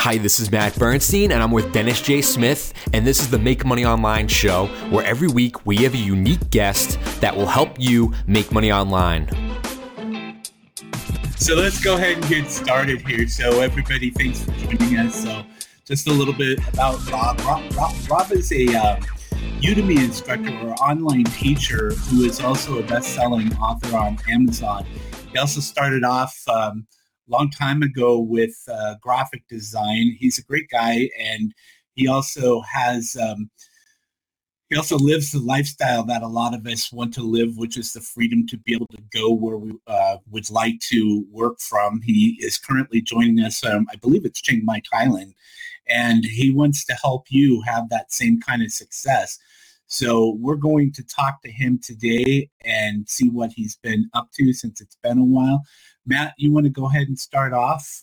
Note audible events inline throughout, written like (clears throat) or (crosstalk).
Hi, this is Matt Bernstein, and I'm with Dennis J. Smith, and this is the Make Money Online show, where every week we have a unique guest that will help you make money online. So let's go ahead and get started here. So everybody, thanks for joining us. So just a little bit about Rob. Rob, Rob, Rob is a um, Udemy instructor or online teacher who is also a best-selling author on Amazon. He also started off um, long time ago with uh, graphic design. He's a great guy, and he also has um, he also lives the lifestyle that a lot of us want to live, which is the freedom to be able to go where we uh, would like to work from. He is currently joining us. Um, I believe it's Chiang Mai, Thailand, and he wants to help you have that same kind of success. So we're going to talk to him today and see what he's been up to since it's been a while. Matt, you want to go ahead and start off?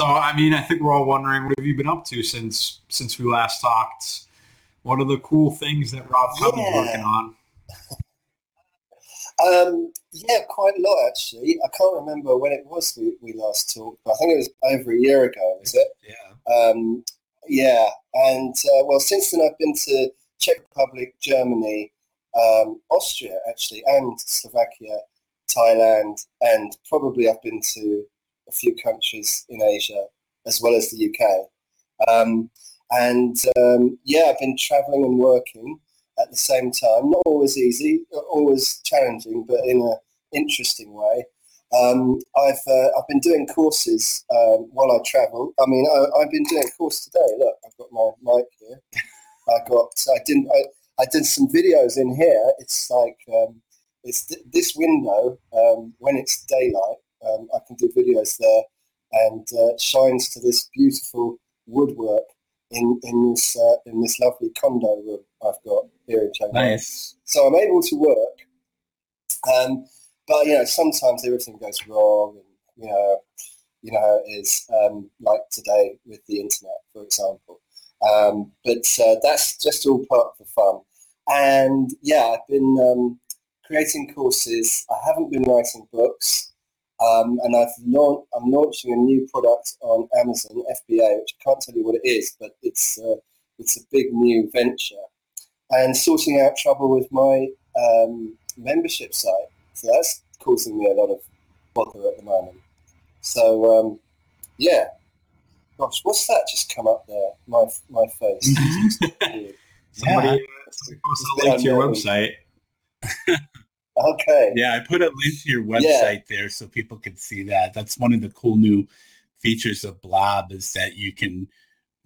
So, I mean, I think we're all wondering what have you been up to since since we last talked? What are the cool things that Rob's yeah. been working on? (laughs) um, yeah, quite a lot actually. I can't remember when it was we, we last talked, but I think it was over a year ago. Was it? Yeah. Um, yeah, and uh, well, since then I've been to Czech Republic, Germany, um, Austria actually, and Slovakia Thailand, and probably I've been to a few countries in Asia as well as the UK. Um, and um, yeah, I've been traveling and working at the same time. Not always easy, always challenging, but in an interesting way. Um, I've uh, I've been doing courses um, while I travel. I mean, I, have been doing a course today. Look, I've got my mic here. (laughs) I got I didn't I, I did some videos in here. It's like um, it's th- this window um, when it's daylight. Um, I can do videos there, and uh, shines to this beautiful woodwork in in this uh, in this lovely condo room I've got here in Chiang Mai. Nice. So I'm able to work, um, but you know sometimes everything goes wrong, and you know you know how it is um, like today with the internet, for example. Um, but uh, that's just all part of the fun. And yeah, I've been um, creating courses. I haven't been writing books. Um, and I've launched, I'm launching a new product on Amazon, FBA, which I can't tell you what it is, but it's, uh, it's a big new venture. And sorting out trouble with my um, membership site. So that's causing me a lot of bother at the moment. So, um, yeah. Gosh, what's that just come up there? My, my face. (laughs) Somebody yeah. post a link to your website. (laughs) okay. Yeah, I put a link to your website yeah. there so people can see that. That's one of the cool new features of Blab is that you can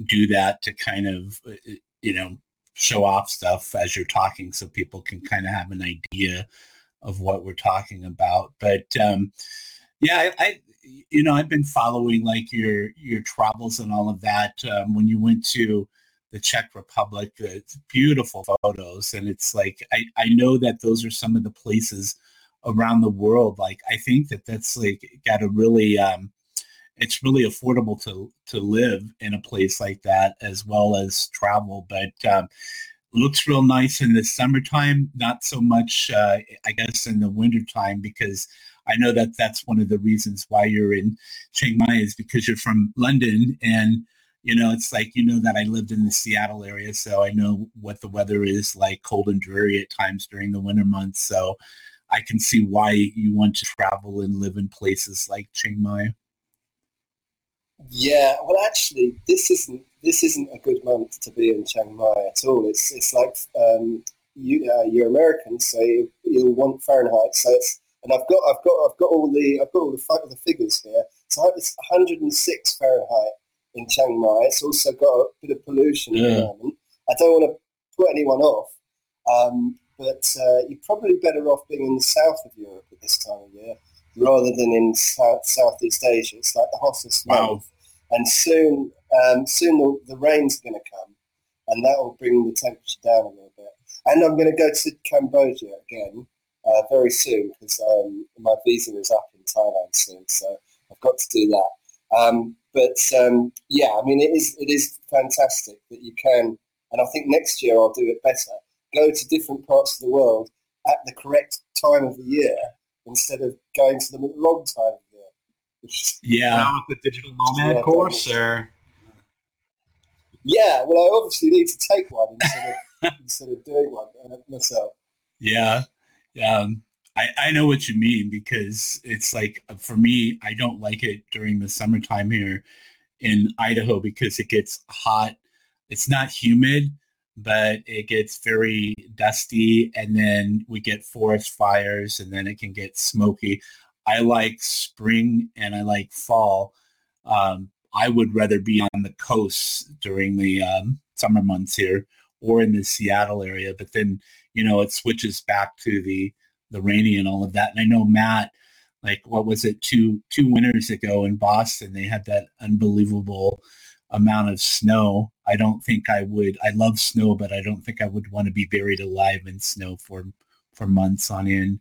do that to kind of uh, uh, you know show off stuff as you're talking so people can kind of have an idea of what we're talking about but um yeah I, I you know i've been following like your your travels and all of that um, when you went to the Czech Republic. It's beautiful photos, and it's like I, I know that those are some of the places around the world. Like I think that that's like got a really um, it's really affordable to to live in a place like that as well as travel. But um, looks real nice in the summertime, not so much uh, I guess in the wintertime because I know that that's one of the reasons why you're in Chiang Mai is because you're from London and you know, it's like, you know, that I lived in the Seattle area, so I know what the weather is like cold and dreary at times during the winter months. So I can see why you want to travel and live in places like Chiang Mai. Yeah, well, actually, this isn't this isn't a good month to be in Chiang Mai at all. It's it's like um, you uh, you're American, so you, will want Fahrenheit. So it's and I've got I've got I've got all the I've got all the, the figures here. So it's 106 Fahrenheit in Chiang Mai. It's also got a bit of pollution yeah. at the moment. I don't want to put anyone off, um, but uh, you're probably better off being in the south of Europe at this time of year rather than in South, Southeast Asia. It's like the hottest wow. month, and soon, um, soon the, the rain's going to come, and that will bring the temperature down a little bit. And I'm going to go to Cambodia again uh, very soon because um, my visa is up in Thailand soon, so I've got to do that. Um, but um, yeah, I mean, it is it is fantastic that you can, and I think next year I'll do it better. Go to different parts of the world at the correct time of the year instead of going to them at the wrong time of the year. Yeah, with the digital nomad yeah, course, or yeah, well, I obviously need to take one instead of (laughs) instead of doing one myself. Yeah, um, I I know what you mean because it's like for me, I don't like it during the summertime here in Idaho because it gets hot. It's not humid, but it gets very dusty and then we get forest fires and then it can get smoky. I like spring and I like fall. Um, I would rather be on the coast during the um, summer months here or in the Seattle area, but then, you know, it switches back to the, the rainy and all of that. And I know Matt, like what was it two two winters ago in Boston they had that unbelievable amount of snow. I don't think I would I love snow but I don't think I would want to be buried alive in snow for for months on end.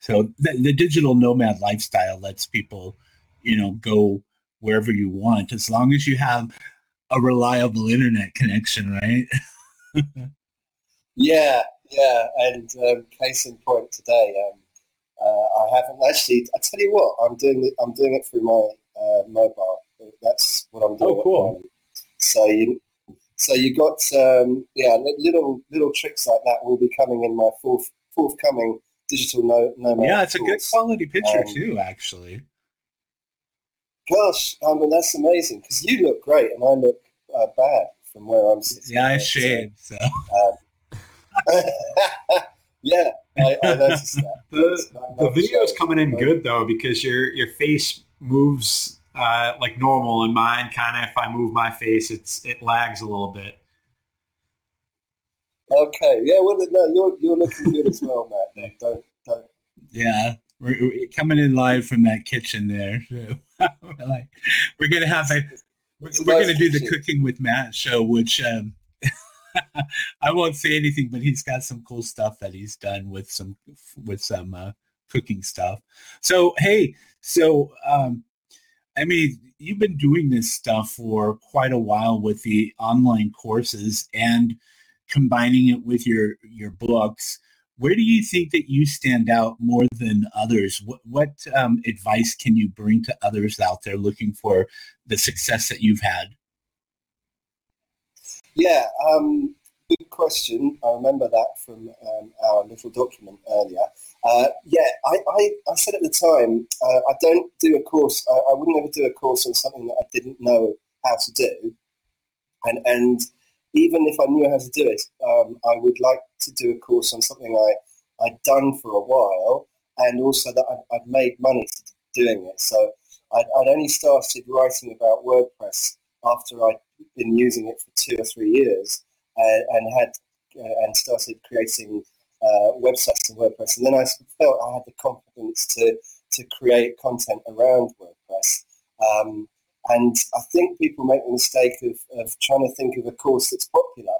So the, the digital nomad lifestyle lets people you know go wherever you want as long as you have a reliable internet connection right? (laughs) Yeah yeah and um, case in point today um, uh, I haven't actually. I tell you what, I'm doing it. I'm doing it through my uh, mobile. That's what I'm doing. Oh, cool. So you, so you got um, yeah, little little tricks like that will be coming in my fourth forthcoming digital no nomad. Yeah, it's a good quality picture um, too, actually. Gosh, I mean that's amazing because you look great and I look uh, bad from where I'm sitting. Yeah, I shaved. So. Um, (laughs) yeah, I, I noticed that. the, the video is coming in good though because your your face moves uh, like normal, and mine kind of if I move my face, it's it lags a little bit. Okay, yeah, well, no, you're you're looking good as well, Matt. No, don't don't. Yeah, we're, we're, coming in live from that kitchen there. (laughs) we're like, we're gonna have a we're, we're gonna do the cooking with Matt show, which um, I won't say anything, but he's got some cool stuff that he's done with some with some uh, cooking stuff. So hey, so um, I mean, you've been doing this stuff for quite a while with the online courses and combining it with your your books. Where do you think that you stand out more than others? What, what um, advice can you bring to others out there looking for the success that you've had? Yeah, um, good question. I remember that from um, our little document earlier. Uh, yeah, I, I, I, said at the time, uh, I don't do a course, I, I, wouldn't ever do a course on something that I didn't know how to do. And, and even if I knew how to do it, um, I would like to do a course on something I, I'd done for a while and also that I'd, I'd made money doing it. So I'd, I'd only started writing about WordPress after I'd been using it for two or three years and, and had uh, and started creating uh, websites in WordPress. And then I felt I had the confidence to to create content around WordPress. Um, and I think people make the mistake of, of trying to think of a course that's popular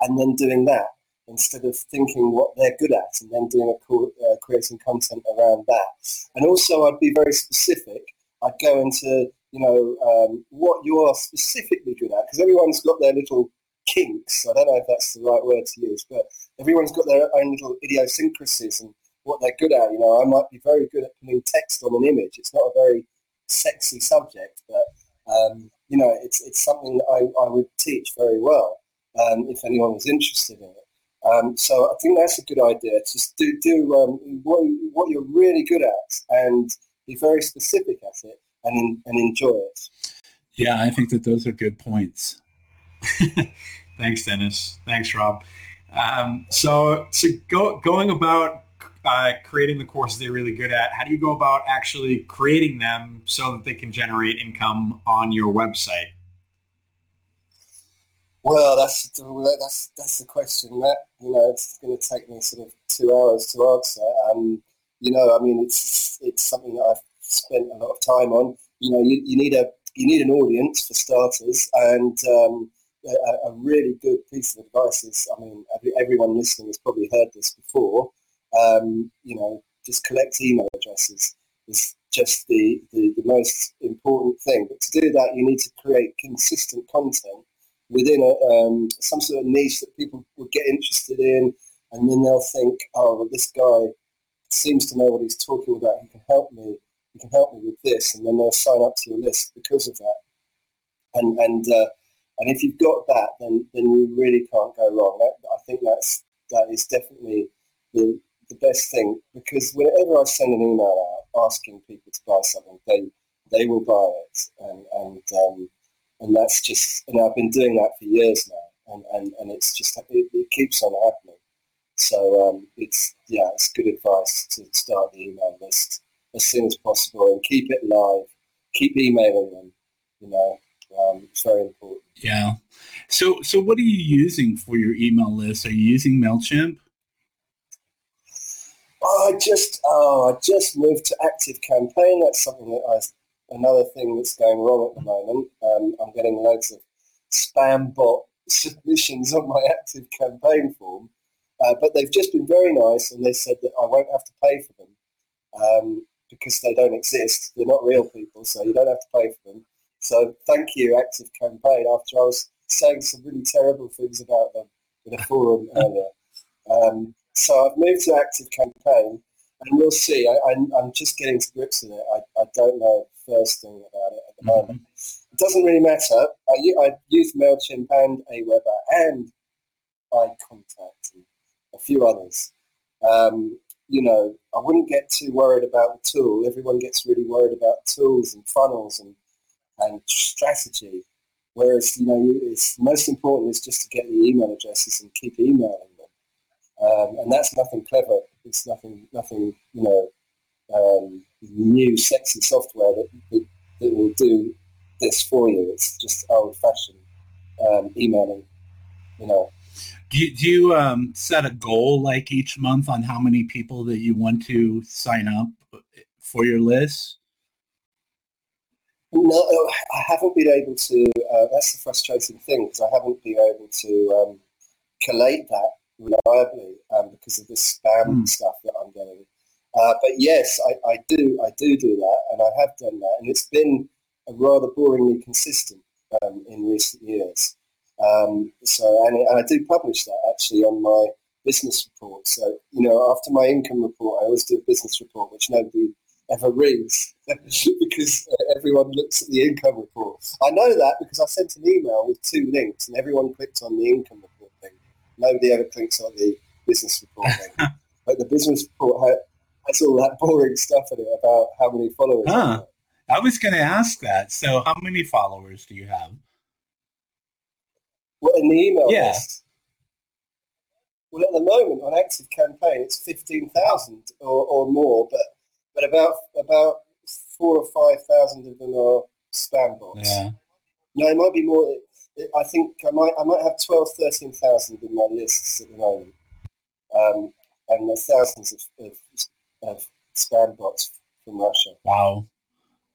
and then doing that instead of thinking what they're good at and then doing a co- uh, creating content around that. And also, I'd be very specific. I'd go into you know, um, what you are specifically good at, because everyone's got their little kinks. I don't know if that's the right word to use, but everyone's got their own little idiosyncrasies and what they're good at. You know, I might be very good at putting text on an image. It's not a very sexy subject, but um, you know, it's it's something that I, I would teach very well um, if anyone was interested in it. Um, so I think that's a good idea. Just do do um, what what you're really good at and be very specific at it and, and enjoy it. Yeah, I think that those are good points. (laughs) Thanks, Dennis. Thanks, Rob. Um, so, so go, going about uh, creating the courses they're really good at, how do you go about actually creating them so that they can generate income on your website? Well, that's that's that's the question. That you know, it's going to take me sort of two hours to answer. Um, you know, I mean, it's it's something that I've spent a lot of time on. You know, you, you need a you need an audience for starters, and um, a, a, really good piece of advice is, I mean, every, everyone listening has probably heard this before. Um, you know, just collect email addresses is just the, the, the most important thing. But to do that, you need to create consistent content within a, um, some sort of niche that people would get interested in, and then they'll think, oh, well, this guy seems to know what he's talking about. He can help me you can help me with this, and then they'll sign up to your list because of that. And and uh, and if you've got that, then then you really can't go wrong. That, I think that's that is definitely the the best thing because whenever I send an email out asking people to buy something, they they will buy it, and and um, and that's just and I've been doing that for years now, and and, and it's just it, it keeps on happening. So um, it's yeah, it's good advice to start the email list as soon as possible and keep it live. Keep emailing them. You know, um, it's very important. Yeah. So so what are you using for your email list? Are you using Mailchimp? Oh, I just oh, I just moved to Active Campaign. That's something that I another thing that's going wrong at the moment. Um, I'm getting loads of spam bot (laughs) submissions on my Active Campaign form, uh, but they've just been very nice, and they said that I won't have to pay for them um, because they don't exist. They're not real people, so you don't have to pay for them. So thank you, Active Campaign. After I was saying some really terrible things about them in a forum (laughs) earlier. Um, so I've moved to Active Campaign, and we'll see. I, am just getting to grips with it. I, I don't know the first thing about it at the mm-hmm. moment. It doesn't really matter. I, I use MailChimp and Aweber and iContact and a few others. Um, you know, I wouldn't get too worried about the tool. Everyone gets really worried about tools and funnels and, and strategy. Whereas, you know, it's most important is just to get the email addresses and keep emailing them. Um, and that's nothing clever. It's nothing, nothing, you know, um, new sexy software that, that, that, will do this for you. It's just old-fashioned um, emailing, you know. Do you, do you um, set a goal like each month on how many people that you want to sign up for your list? No, I haven't been able to. Uh, that's the frustrating thing because I haven't been able to um, collate that reliably um, because of the spam mm. stuff that I'm getting. Uh, but yes, I, I, do. I do do that, and I have done that, and it's been rather boringly consistent um, in recent years. Um, so, and, and, I do publish that actually on my business report. So, you know, after my income report, I always do a business report, which nobody ever reads (laughs) because uh, everyone looks at the income report. I know that because I sent an email with two links, and everyone clicked on the income report thing. Nobody ever clicks on the business report thing. (laughs) but the business report has all that boring stuff in it about how many followers. Huh. I was going to ask that. So, how many followers do you have? Well, in the email yeah. list. Well, at the moment on active campaign, it's fifteen thousand or, or more, but but about about four or five thousand of them are spam bots. Yeah. No, it might be more. I think I might I might have 12, 13,000 in my lists at the moment, um, and there's thousands of, of of spam bots from Russia. Wow,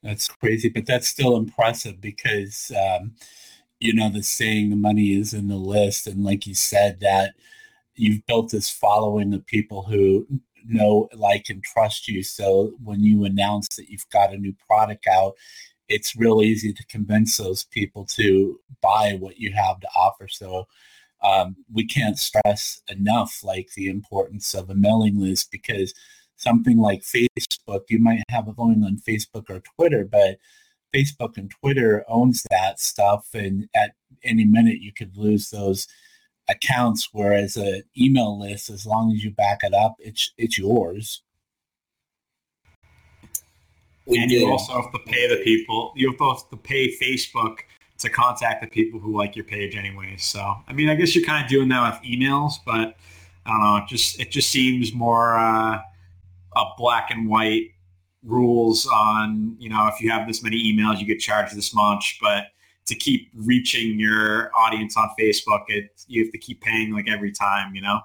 that's crazy, but that's still impressive because um, you know the saying, "The money is in the list," and like you said, that you've built this following of people who know, like, and trust you. So when you announce that you've got a new product out, it's real easy to convince those people to buy what you have to offer. So um, we can't stress enough like the importance of a mailing list because something like Facebook, you might have a following on Facebook or Twitter, but Facebook and Twitter owns that stuff, and at any minute you could lose those accounts. Whereas an email list, as long as you back it up, it's it's yours. And you also have to pay the people. You have to pay Facebook to contact the people who like your page, anyway. So, I mean, I guess you're kind of doing that with emails, but I don't know. It just it just seems more. Uh, a black and white rules on, you know, if you have this many emails, you get charged this much. But to keep reaching your audience on Facebook, it you have to keep paying like every time, you know.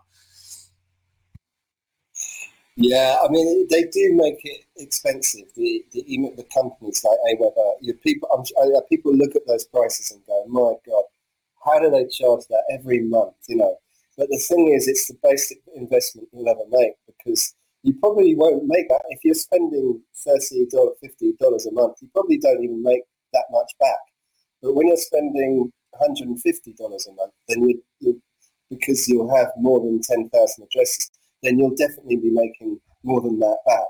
Yeah, I mean they do make it expensive. The the email, the companies like Aweber, you people, I'm, people look at those prices and go, "My God, how do they charge that every month?" You know. But the thing is, it's the basic investment you'll ever make because you probably won't make that. If you're spending $30, $50 a month, you probably don't even make that much back. But when you're spending $150 a month, then you, you because you'll have more than 10,000 addresses, then you'll definitely be making more than that back.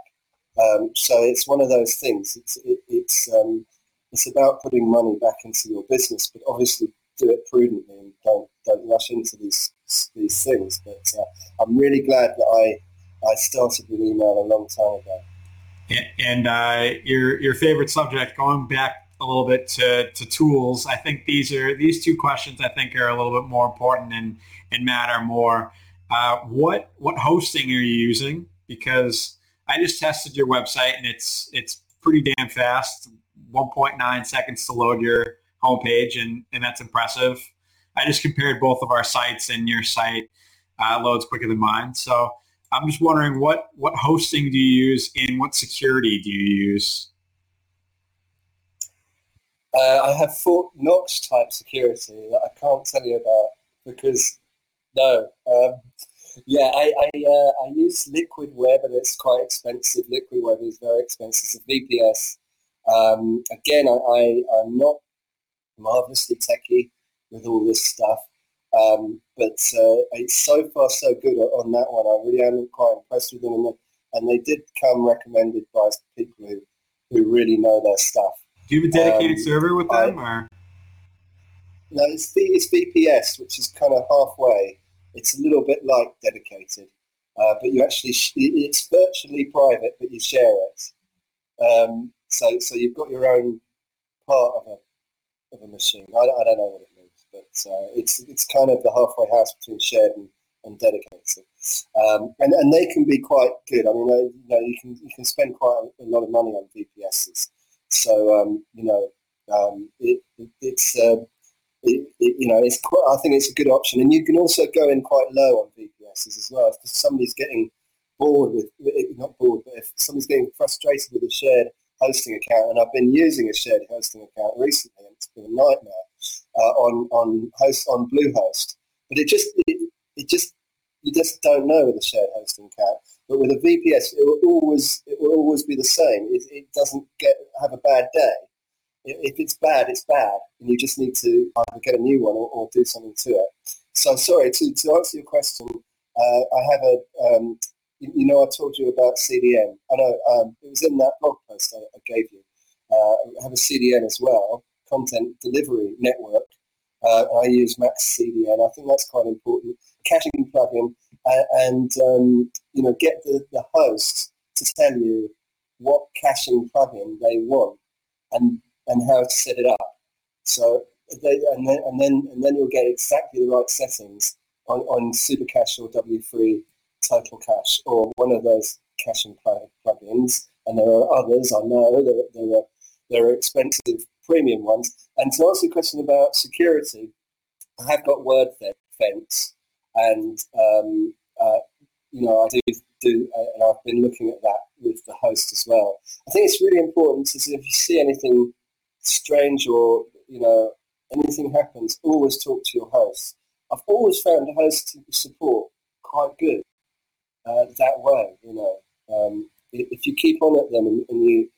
Um, so it's one of those things. It's it, it's um, it's about putting money back into your business, but obviously do it prudently and don't don't rush into these these things. But uh, I'm really glad that I I started with email a long time ago. And uh, your your favorite subject, going back a little bit to, to tools, I think these are these two questions I think are a little bit more important and and matter more. Uh, what what hosting are you using? Because I just tested your website and it's it's pretty damn fast. 1.9 seconds to load your homepage, and and that's impressive. I just compared both of our sites, and your site uh, loads quicker than mine. So I'm just wondering what what hosting do you use, and what security do you use? Uh, I have Fort Knox type security that I can't tell you about because no, um, yeah, I I, uh, I, use Liquid Web and it's quite expensive. Liquid Web is very expensive. It's VPS. Um, again, I, I I'm not marvelously techy with all this stuff. Um, but uh, it's so far so good on that one. I really am quite impressed with them, and they, and they did come recommended by people who, who really know their stuff. Do you have a dedicated um, server with them, I, or no? It's it's VPS, which is kind of halfway. It's a little bit like dedicated, uh, but you actually it's virtually private, but you share it. Um, so so you've got your own part of a of a machine. I, I don't know what it but uh, it's it's kind of the halfway house between shared and, and dedicated, um, and and they can be quite good. I mean, you know, you can you can spend quite a, lot of money on VPSs. So um, you know, um, it, it, it's uh, it, you know, it's quite, I think it's a good option, and you can also go in quite low on VPSs as well. If somebody's getting bored with not bored, but if somebody's getting frustrated with a shared hosting account, and I've been using a shared hosting account recently, and it's been a nightmare uh, on on host on Bluehost. But it just it, it, just you just don't know with a shared hosting account. But with a VPS, it will always it will always be the same. It, it doesn't get have a bad day. If it's bad, it's bad, and you just need to either get a new one or, or do something to it. So sorry to, to answer your question. Uh, I have a um, you, know, I told you about CDN. I know um, it was in that blog post I, I gave you. Uh, I have a CDN as well, content delivery network. Uh, I use Max CDN. I think that's quite important. Caching plugin uh, and um, you know get the, the host to tell you what caching plugin they want and and how to set it up. So they, and then and then and then you'll get exactly the right settings on, on Supercache or W3 Total Cache or one of those caching plugins. And there are others. I know there, there are there are expensive premium ones. And to answer your question about security, I have got word fence, and um, uh, you know I do do, uh, and I've been looking at that with the host as well. I think it's really important to if you see anything strange or you know anything happens, always talk to your host. I've always found the host support quite good uh, that way. You know, um, if you keep on at them and, and you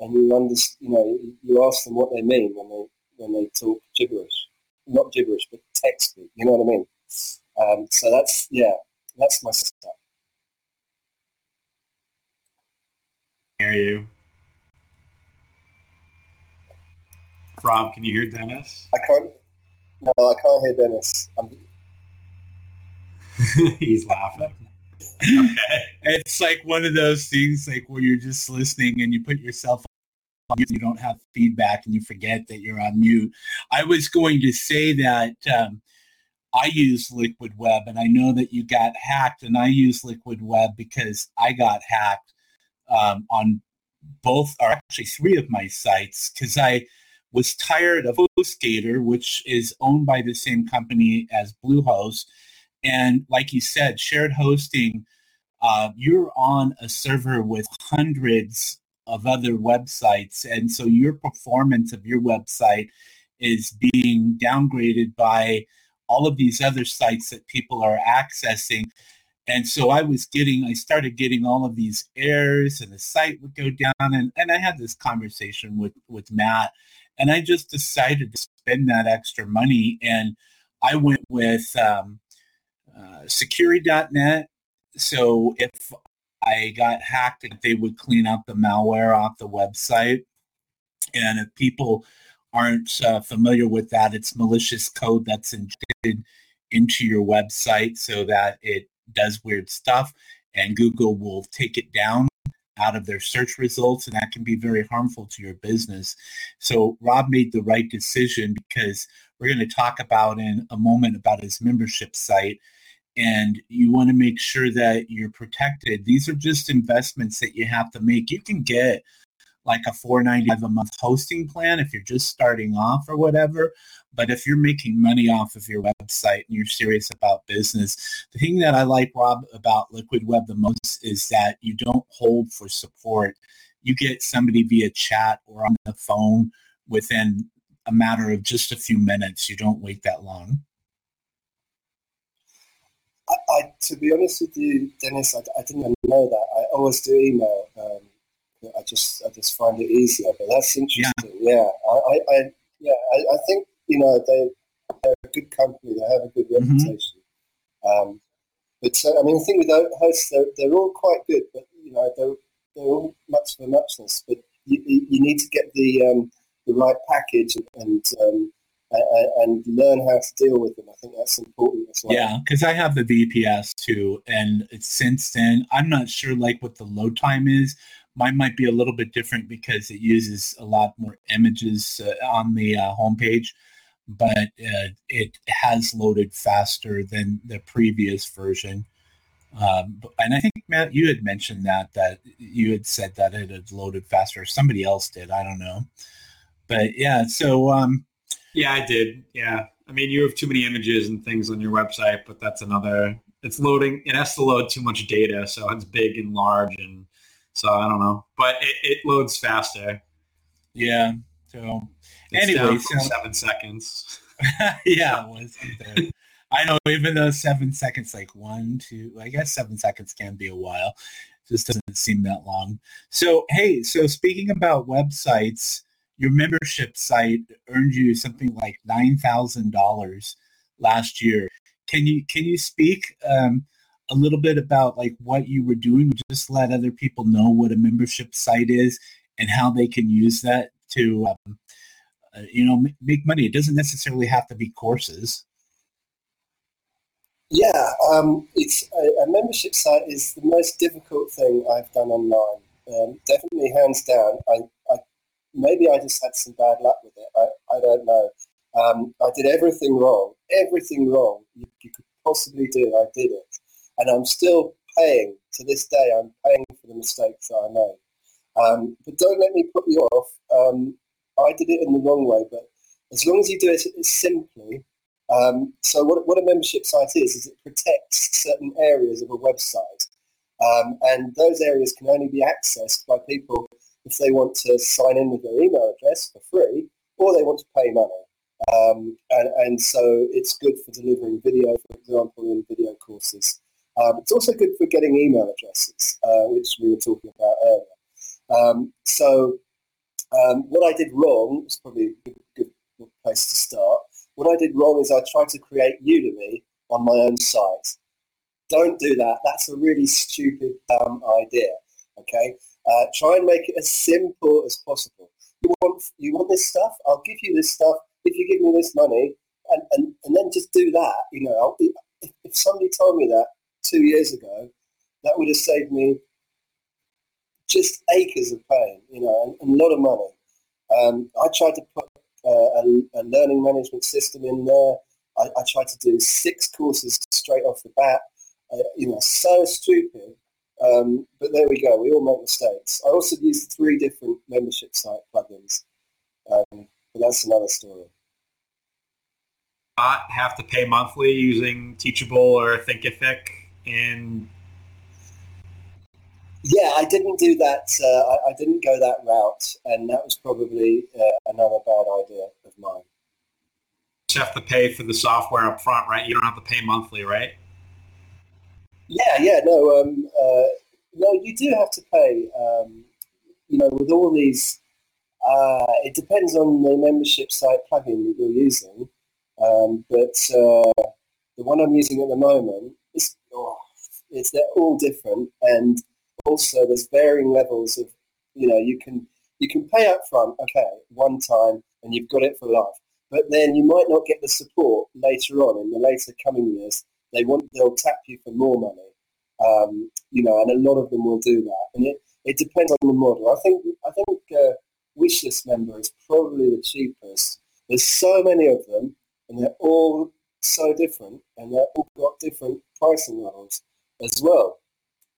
and you understand, you know, you ask them what they mean when they when they talk gibberish, not gibberish, but text speak. You know what I mean? Um, so that's yeah, that's my stuff. Hear you, Rob? Can you hear Dennis? I can't. No, I can't hear Dennis. (laughs) He's laughing. (laughs) It's like one of those things like where you're just listening and you put yourself on you don't have feedback and you forget that you're on mute. I was going to say that um, I use Liquid Web and I know that you got hacked and I use Liquid Web because I got hacked um, on both or actually three of my sites because I was tired of HostGator, which is owned by the same company as Bluehost and like you said, shared hosting, uh, you're on a server with hundreds of other websites. And so your performance of your website is being downgraded by all of these other sites that people are accessing. And so I was getting, I started getting all of these errors and the site would go down. And, and I had this conversation with, with Matt and I just decided to spend that extra money. And I went with um, uh, Sucuri.net. So if I got hacked they would clean out the malware off the website. And if people aren't uh, familiar with that, it's malicious code that's injected into your website so that it does weird stuff and Google will take it down out of their search results and that can be very harmful to your business. So Rob made the right decision because we're going to talk about in a moment about his membership site and you want to make sure that you're protected. These are just investments that you have to make. You can get like a 495 a month hosting plan if you're just starting off or whatever. But if you're making money off of your website and you're serious about business, the thing that I like, Rob, about Liquid Web the most is that you don't hold for support. You get somebody via chat or on the phone within a matter of just a few minutes. You don't wait that long. I, to be honest with you, Dennis, I, I, didn't know that. I always do email. Um, I just I just find it easier. But that's interesting. Yeah, yeah. I, I, yeah, I, I, think you know they they're a good company. They have a good mm-hmm. reputation. Um, but uh, I mean, the thing with hosts, they're, they're all quite good, but you know they're they're all much for muchness. But you, you need to get the um, the right package and um, and learn how to deal with them. I think that's important as well. Yeah, because I have the VPS too, and since then, I'm not sure like what the load time is. Mine might be a little bit different because it uses a lot more images uh, on the uh, homepage, but uh, it has loaded faster than the previous version. Um, and I think Matt, you had mentioned that that you had said that it had loaded faster. Somebody else did. I don't know, but yeah. So um, yeah, I did. Yeah. I mean, you have too many images and things on your website, but that's another. It's loading. It has to load too much data, so it's big and large, and so I don't know. But it, it loads faster. Yeah. So it's anyway, so, seven seconds. (laughs) yeah, I know. Even though seven seconds, like one, two, I guess seven seconds can be a while. It just doesn't seem that long. So hey, so speaking about websites your membership site earned you something like nine thousand dollars last year. Can you can you speak um, a little bit about like what you were doing? Just let other people know what a membership site is and how they can use that to um, uh, you know make money. It doesn't necessarily have to be courses. Yeah, um, it's a, a, membership site is the most difficult thing I've done online. Um, definitely, hands down. I maybe I just had some bad luck with it. I, I don't know. Um, I did everything wrong, everything wrong you, you, could possibly do. I did it, and I'm still paying to this day. I'm paying for the mistakes that I made. Um, but don't let me put you off. Um, I did it in the wrong way, but as long as you do it simply. Um, so what, what a membership site is is it protects certain areas of a website, um, and those areas can only be accessed by people if they want to sign in with their email address for free or they want to pay money. Um, and, and, so it's good for delivering video, for example, in video courses. Um, it's also good for getting email addresses, uh, which we were talking about earlier. Um, so um, what I did wrong is probably a good, good place to start. What I did wrong is I tried to create Udemy on my own site. Don't do that. That's a really stupid, idea. Okay, uh, try and make it as simple as possible. You want you want this stuff? I'll give you this stuff if you give me this money, and, and, and then just do that. You know, if, if somebody told me that two years ago, that would have saved me just acres of pain, you know, and, and a lot of money. Um, I tried to put uh, a, a, learning management system in there. I, I, tried to do six courses straight off the bat. Uh, you know, so stupid. Um, but there we go. We all make mistakes. I also used three different membership site plugins, um, but that's another story. Not have to pay monthly using Teachable or Thinkific and yeah, I didn't do that. Uh, I, I, didn't go that route, and that was probably uh, another bad idea of mine. You have to pay for the software up front, right? You don't have to pay monthly, right? Yeah, yeah, no, um, uh, no, you do have to pay. Um, you know, with all these, uh, it depends on the membership site plugin that you're using. Um, but uh, the one I'm using at the moment is, oh, it's they're all different, and also there's varying levels of, you know, you can you can pay up front, okay, one time, and you've got it for life. But then you might not get the support later on in the later coming years. They want they'll tap you for more money, um, you know, and a lot of them will do that. And it, it depends on the model. I think I think uh, wishlist member is probably the cheapest. There's so many of them, and they're all so different, and they've all got different pricing levels as well.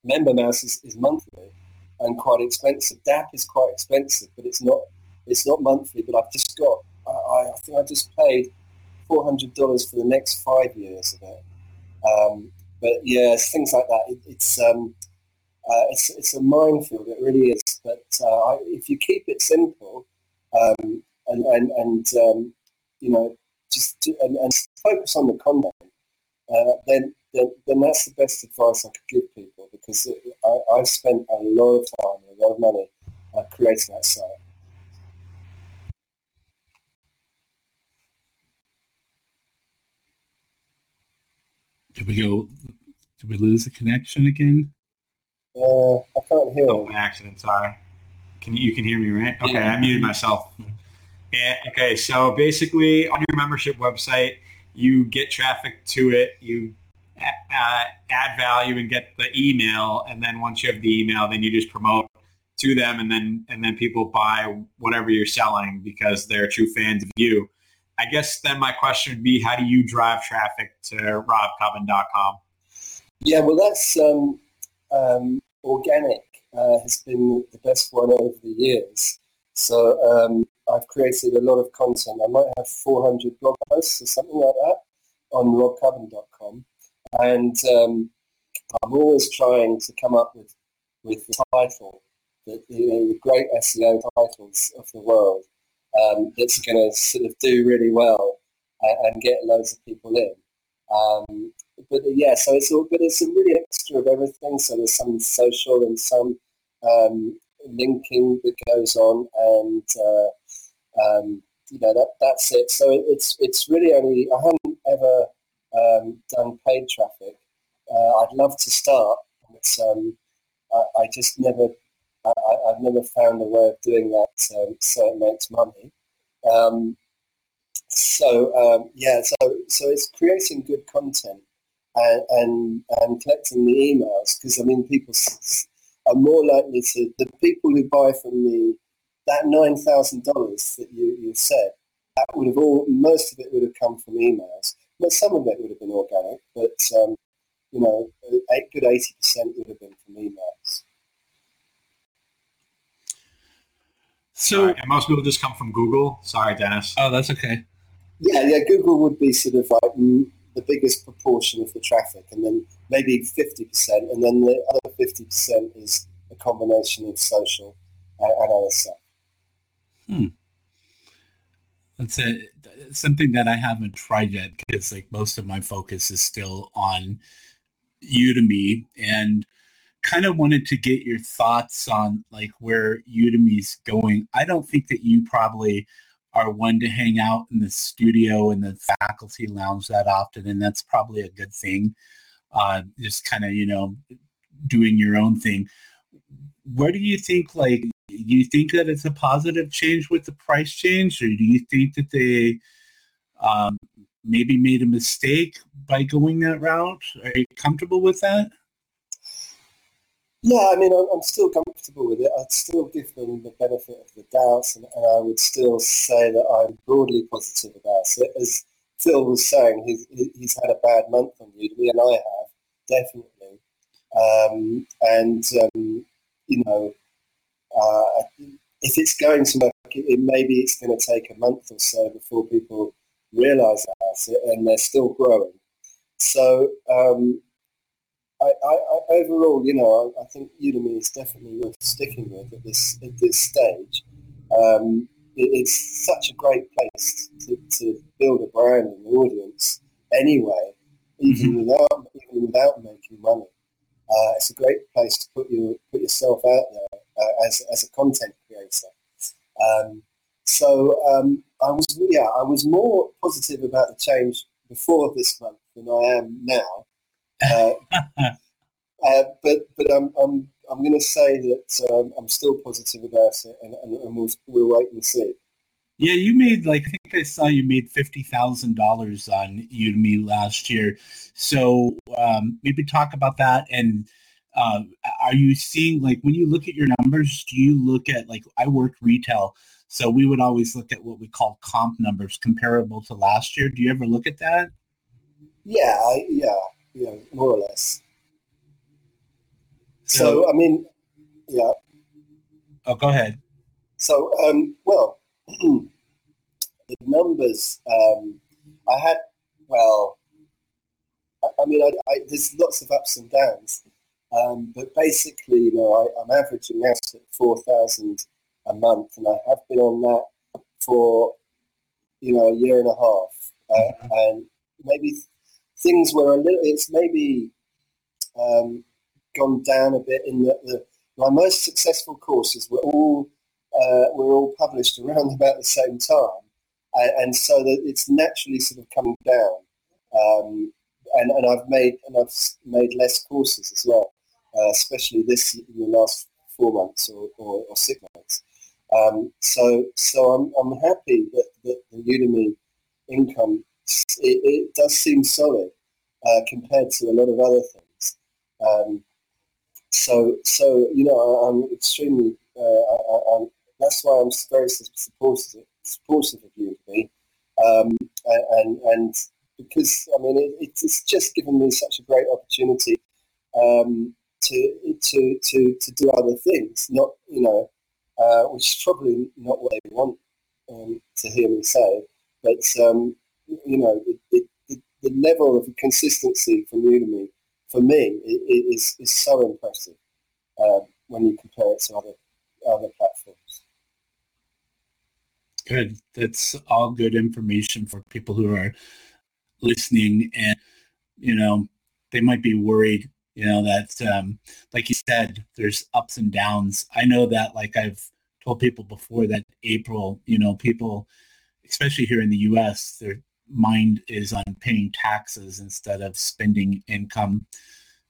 Member Mouse is, is monthly and quite expensive. DAP is quite expensive, but it's not it's not monthly. But I've just got I, I think I just paid four hundred dollars for the next five years of it. Um, but yeah, things like that. It, it's um, uh, it's it's a minefield. It really is. But uh, if you keep it simple um, and and and um, you know just to, and, and, focus on the content, uh, then, then then that's the best advice I could give people because it, I, I've spent a lot of time and a lot of money uh, creating that site. Did we go? Did we lose the connection again? Uh, I can't hear. Oh, accident. Sorry. Can you, you can hear me, right? Okay, yeah. I muted myself. Yeah, okay, so basically on your membership website, you get traffic to it, you uh, add value and get the email, and then once you have the email, then you just promote to them, and then and then people buy whatever you're selling because they're true fans of you. I guess then my question would be, how do you drive traffic to robcubbon.com? Yeah, well, that's um, um, organic uh, has been the best one over the years. So um, I've created a lot of content. I might have 400 blog posts or something like that on robcubbon.com. And um, I'm always trying to come up with, with the title, the, you know, the great SEO titles of the world um, that's going to sort of do really well and, and get loads of people in. Um, but yeah, so it's all, but it's a really extra of everything. So there's some social and some um, linking that goes on, and uh, um, you know that that's it. So it's it's really only I haven't ever um, done paid traffic. Uh, I'd love to start, but um, I, I, just never I, have never found a way of doing that um, so it makes money. Um, so um, yeah, so so it's creating good content and and, and collecting the emails because I mean people are more likely to the people who buy from me that nine thousand dollars that you, you said that would have all most of it would have come from emails but some of it would have been organic but um, you know a good 80% would have been from emails so and most people just come from google sorry dennis oh that's okay yeah yeah google would be sort of like the biggest proportion of the traffic and then maybe 50%, and then the other 50% is a combination of social and, and other stuff. Hmm. That's a, something that I haven't tried yet because like most of my focus is still on Udemy and kind of wanted to get your thoughts on like where Udemy's going. I don't think that you probably are one to hang out in the studio and the faculty lounge that often, and that's probably a good thing uh, just kind of you know doing your own thing. Where do you think like do you think that it's a positive change with the price change, or do you think that they um, maybe made a mistake by going that route? Are you comfortable with that? Yeah, I mean, I'm still comfortable with it. I'd still give them the benefit of the doubt, and, and I would still say that I'm broadly positive about it. As Phil was saying, he's, he's had a bad month on Udemy, and I have definitely. Um, and um, you know, uh, if it's going to work, it, maybe it's going to take a month or so before people realise about it, and they're still growing. So um, I, I, I, overall, you know, I, I, think Udemy is definitely worth sticking with at this at this stage. Um, it, it's such a great place to, to build a brand and an audience anyway, even mm-hmm. without even without making money. Uh, it's a great place to put your put yourself out there uh, as as a content creator. Um, so um, I was yeah I was more positive about the change before this month than I am now. Uh, (laughs) uh, but but I'm, I'm I'm going to say that um, I'm still positive about it, and, and, and we'll, we'll wait and see. Yeah, you made like I think I saw you made fifty thousand dollars on Udemy last year. So um, maybe talk about that. And uh, are you seeing like when you look at your numbers? Do you look at like I work retail, so we would always look at what we call comp numbers comparable to last year. Do you ever look at that? Yeah, I, yeah, yeah, more or less. So, so I mean, yeah. Oh, go ahead. So, um, well, (clears throat) the numbers, um, I had, well, I, I mean, I, I, there's lots of ups and downs, um, but basically, you know, I, am averaging out at 4,000 a month, and I have been on that for, you know, a year and a half. Uh, mm-hmm. and maybe things were a little, it's maybe um, gone down a bit in that the, my most successful courses were all uh, were all published around (laughs) about the same time, and, and, so that it's naturally sort of coming down. Um, and, and I've made and I've made less courses as well, uh, especially this in the last four months or, or, or six months. Um, so so I'm, I'm happy that, that the Udemy income it, it does seem solid uh, compared to a lot of other things. Um, so so you know I, am extremely uh, I, I'm that's why I'm very supportive, supportive of Udemy, um, and and because I mean it, it's just given me such a great opportunity um, to to to to do other things. Not you know, uh, which is probably not what they want um, to hear me say, but um, you know, it, it, the, the level of consistency from Udemy for me is is so impressive uh, when you compare it to other other platforms. Good. That's all good information for people who are listening and, you know, they might be worried, you know, that, um, like you said, there's ups and downs. I know that, like I've told people before that April, you know, people, especially here in the US, their mind is on paying taxes instead of spending income,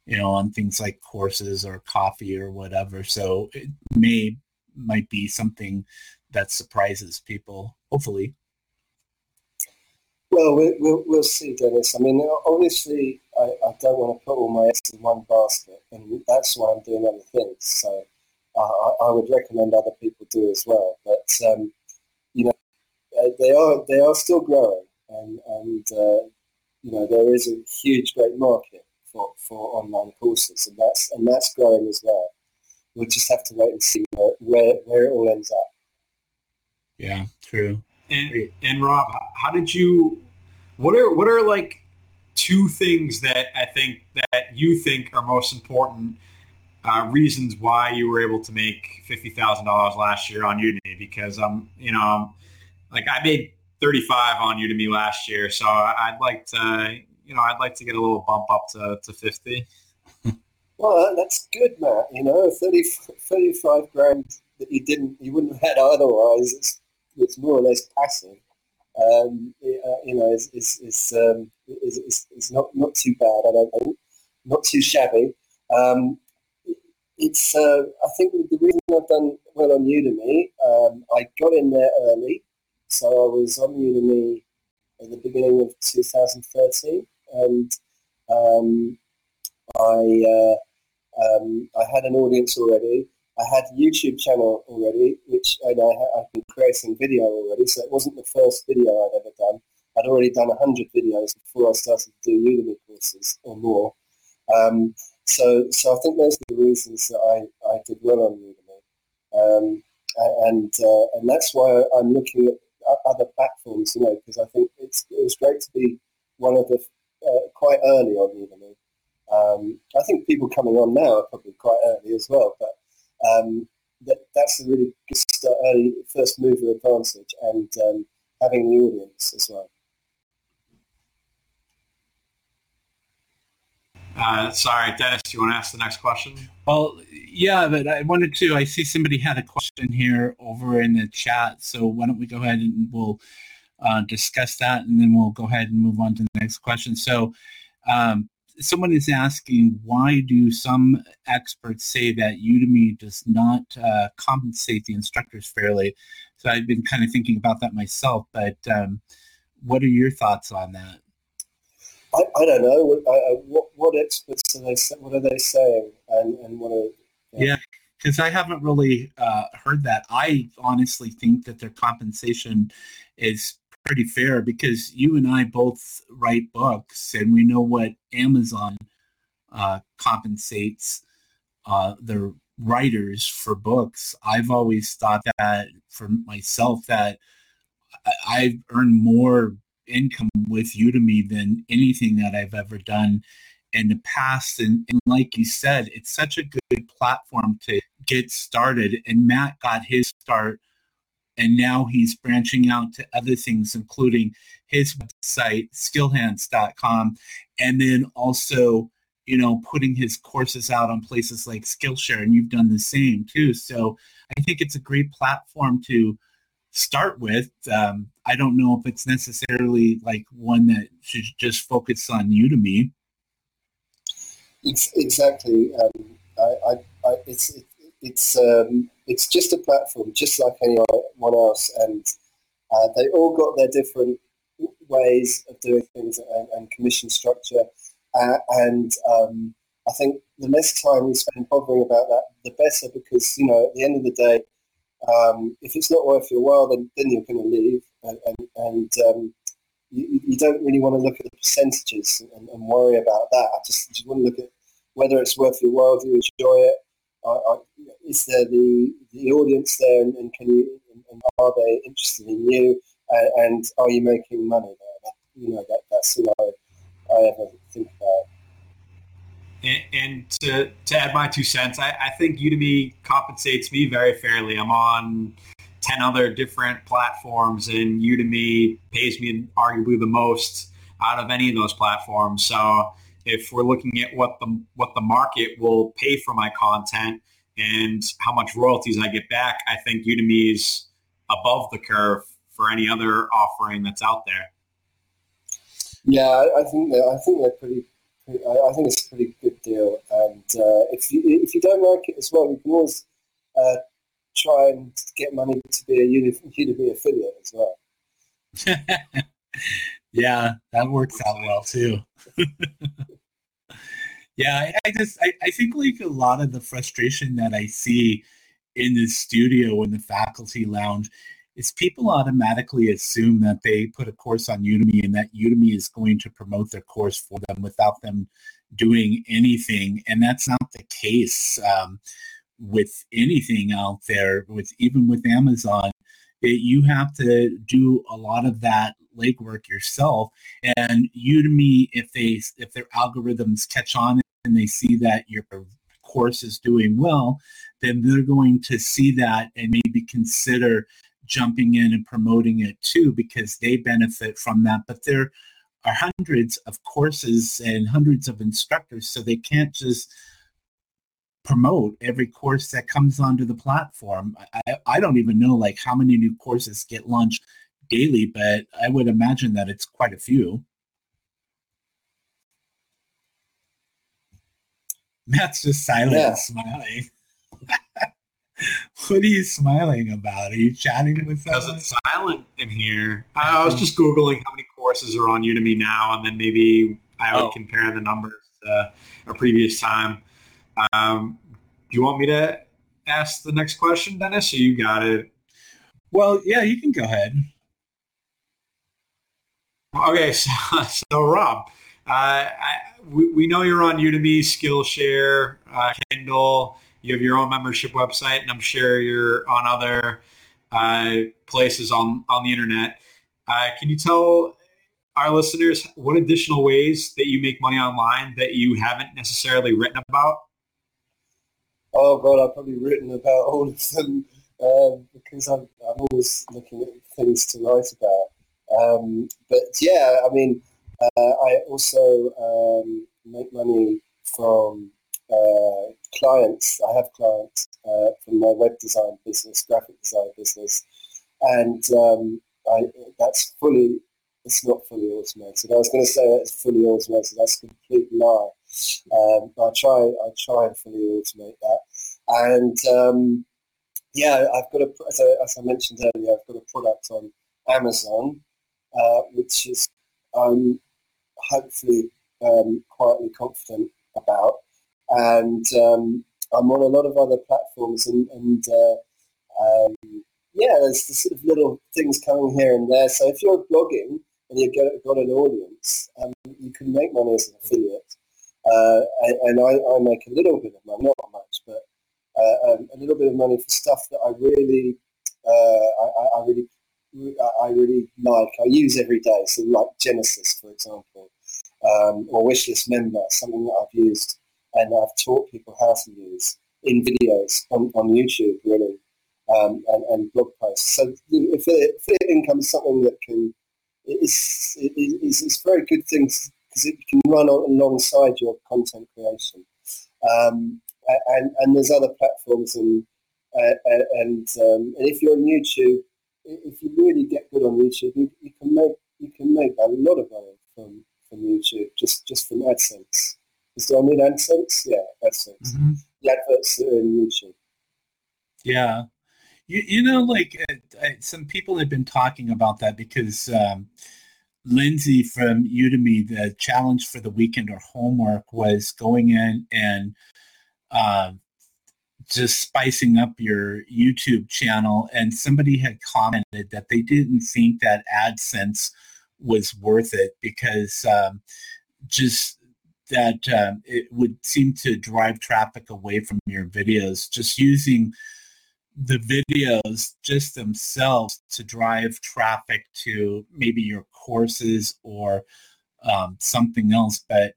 you know, on things like courses or coffee or whatever. So it may might be something that surprises people, hopefully. Well, we'll, we'll see, Dennis. I mean, obviously, I, I, don't want to put all my eggs in one basket, and that's why I'm doing other things. So I, I would recommend other people do as well. But um, you know, they are they are still growing, and and uh, you know there is a huge, great market for, for online courses, and that's and that's growing as well. We'll just have to wait and see where, where, where it all ends up. Yeah, true. And, and Rob, how did you? What are what are like two things that I think that you think are most important uh, reasons why you were able to make fifty thousand dollars last year on Udemy? Because I'm, you know, I'm, like I made thirty five on Udemy last year, so I'd like to, you know, I'd like to get a little bump up to, to fifty. (laughs) Well, that's good, Matt. You know, 30, 35 grand that you didn't, you wouldn't have had otherwise. It's it's more or less passive, um, uh, you know, is is is, um, is, not not too bad. I don't think, not too shabby. Um, it's uh, I think the reason I've done well on Udemy, um, I got in there early, so I was on Udemy at the beginning of 2013, and um, I uh, um, I had an audience already. I had a YouTube channel already, which and I, I've been creating video already, so it wasn't the first video I'd ever done. I'd already done 100 videos before I started to do Udemy courses or more. Um, so, so I think those are the reasons that I, I did well on Udemy. Um, and, uh, and that's why I'm looking at other platforms, you know, because I think it's, it was great to be one of the, uh, quite early on Udemy. Um, I think people coming on now are probably quite early as well, but um, that, that's a really good start, early first mover advantage and um, having the audience as well. Uh, sorry, Dennis, do you want to ask the next question? Well, yeah, but I wanted to. I see somebody had a question here over in the chat, so why don't we go ahead and we'll uh, discuss that, and then we'll go ahead and move on to the next question. So, um, someone is asking why do some experts say that Udemy does not uh, compensate the instructors fairly? So I've been kind of thinking about that myself, but um, what are your thoughts on that? I, I don't know. Uh, what, what experts are they? What are they saying? And, and what are yeah, because I haven't really uh, heard that. I honestly think that their compensation is pretty fair because you and I both write books and we know what Amazon uh, compensates uh, their writers for books. I've always thought that for myself that I've earned more income with Udemy than anything that I've ever done in the past. And, and, like you said, it's such a good platform to get started. And Matt got his start, and now he's branching out to other things, including his website, skillhance.com, and then also, you know, putting his courses out on places like Skillshare. And you've done the same too. So I think it's a great platform to start with. Um, I don't know if it's necessarily like one that should just focus on Udemy exactly. Um, I, I, I, it's it, it's um, it's just a platform, just like anyone else, and uh, they all got their different ways of doing things and, and commission structure. Uh, and um, I think the less time you spend bothering about that, the better, because you know at the end of the day, um, if it's not worth your while, then then you're going to leave, and and, and um, you, you, don't really want to look at the percentages and, and worry about that. I just, just want to look at whether it's worth your while, do you enjoy it? is there the, the audience there and, and can you and are they interested in you and, are you making money there? You know, that, that's what I, I ever think about. And, to, to add my two cents, I, I think Udemy compensates me very fairly. I'm on 10 other different platforms and Udemy pays me arguably the most out of any of those platforms. So if we're looking at what the what the market will pay for my content and how much royalties I get back, I think Udemy is above the curve for any other offering that's out there. Yeah, I, think I think they're pretty. I, I, think it's a pretty good deal, and uh, if you if you don't like it as well, you can always uh, try and get money to be a Udemy affiliate as well. (laughs) yeah, that works out well too. (laughs) yeah, I, I just I, I think like a lot of the frustration that I see in the studio in the faculty lounge is people automatically assume that they put a course on Udemy and that Udemy is going to promote their course for them without them doing anything, and that's not the case um, with anything out there. With even with Amazon, it, you have to do a lot of that legwork yourself. And Udemy, if they if their algorithms catch on and they see that your course is doing well, then they're going to see that and maybe consider jumping in and promoting it too because they benefit from that. But there are hundreds of courses and hundreds of instructors, so they can't just promote every course that comes onto the platform. I, I don't even know like how many new courses get launched daily, but I would imagine that it's quite a few. Matt's just silent yeah. smiling. (laughs) what are you smiling about? Are you chatting with Because it's silent in here. I was just Googling how many courses are on Udemy now, and then maybe I would oh. compare the numbers to a previous time. Um, do you want me to ask the next question, Dennis, or you got it? Well, yeah, you can go ahead. Okay, (laughs) so, so Rob, uh, I, we, we know you're on Udemy, Skillshare, uh, Kindle. You have your own membership website, and I'm sure you're on other uh, places on, on the internet. Uh, can you tell our listeners what additional ways that you make money online that you haven't necessarily written about? Oh God, I've probably written about all of them um, because I'm, I'm always looking at things to write about. Um, but yeah, I mean, uh, I also um, make money from uh, clients. I have clients uh, from my web design business, graphic design business, and um, I, that's fully. It's not fully automated. I was going to say it's fully automated. That's a complete lie. Um, I try I try and fully automate that, and um, yeah, I've got a as I, as I, mentioned earlier, I've got a product on Amazon, uh, which is I'm hopefully um, quietly confident about, and um, I'm on a lot of other platforms, and, and uh, um, yeah, there's the sort of little things coming here and there. So if you're blogging and you've got, an audience, um, you can make money as an affiliate. Uh, and, and I, I, make a little bit of money, not much, but uh, um, a little bit of money for stuff that I really, uh, I, I, really, I really like. I use every day. So like Genesis, for example, um, or Wishlist Member, something that I've used and I've taught people how to use in videos on, on YouTube, really, um, and, and, blog posts. So affiliate, income is something that can is is, is a very good thing because it can run alongside your content creation. Um, and, and there's other platforms and uh, and um, and if you're on YouTube, if you really get good on YouTube, you, you can make you can make a lot of money from from YouTube just just from AdSense. Do I need AdSense? Yeah, AdSense. Mm-hmm. The adverts are in YouTube. Yeah. You, you know, like uh, some people have been talking about that because um, Lindsay from Udemy, the challenge for the weekend or homework was going in and uh, just spicing up your YouTube channel. And somebody had commented that they didn't think that AdSense was worth it because um, just that um, it would seem to drive traffic away from your videos. Just using the videos just themselves to drive traffic to maybe your courses or um, something else. But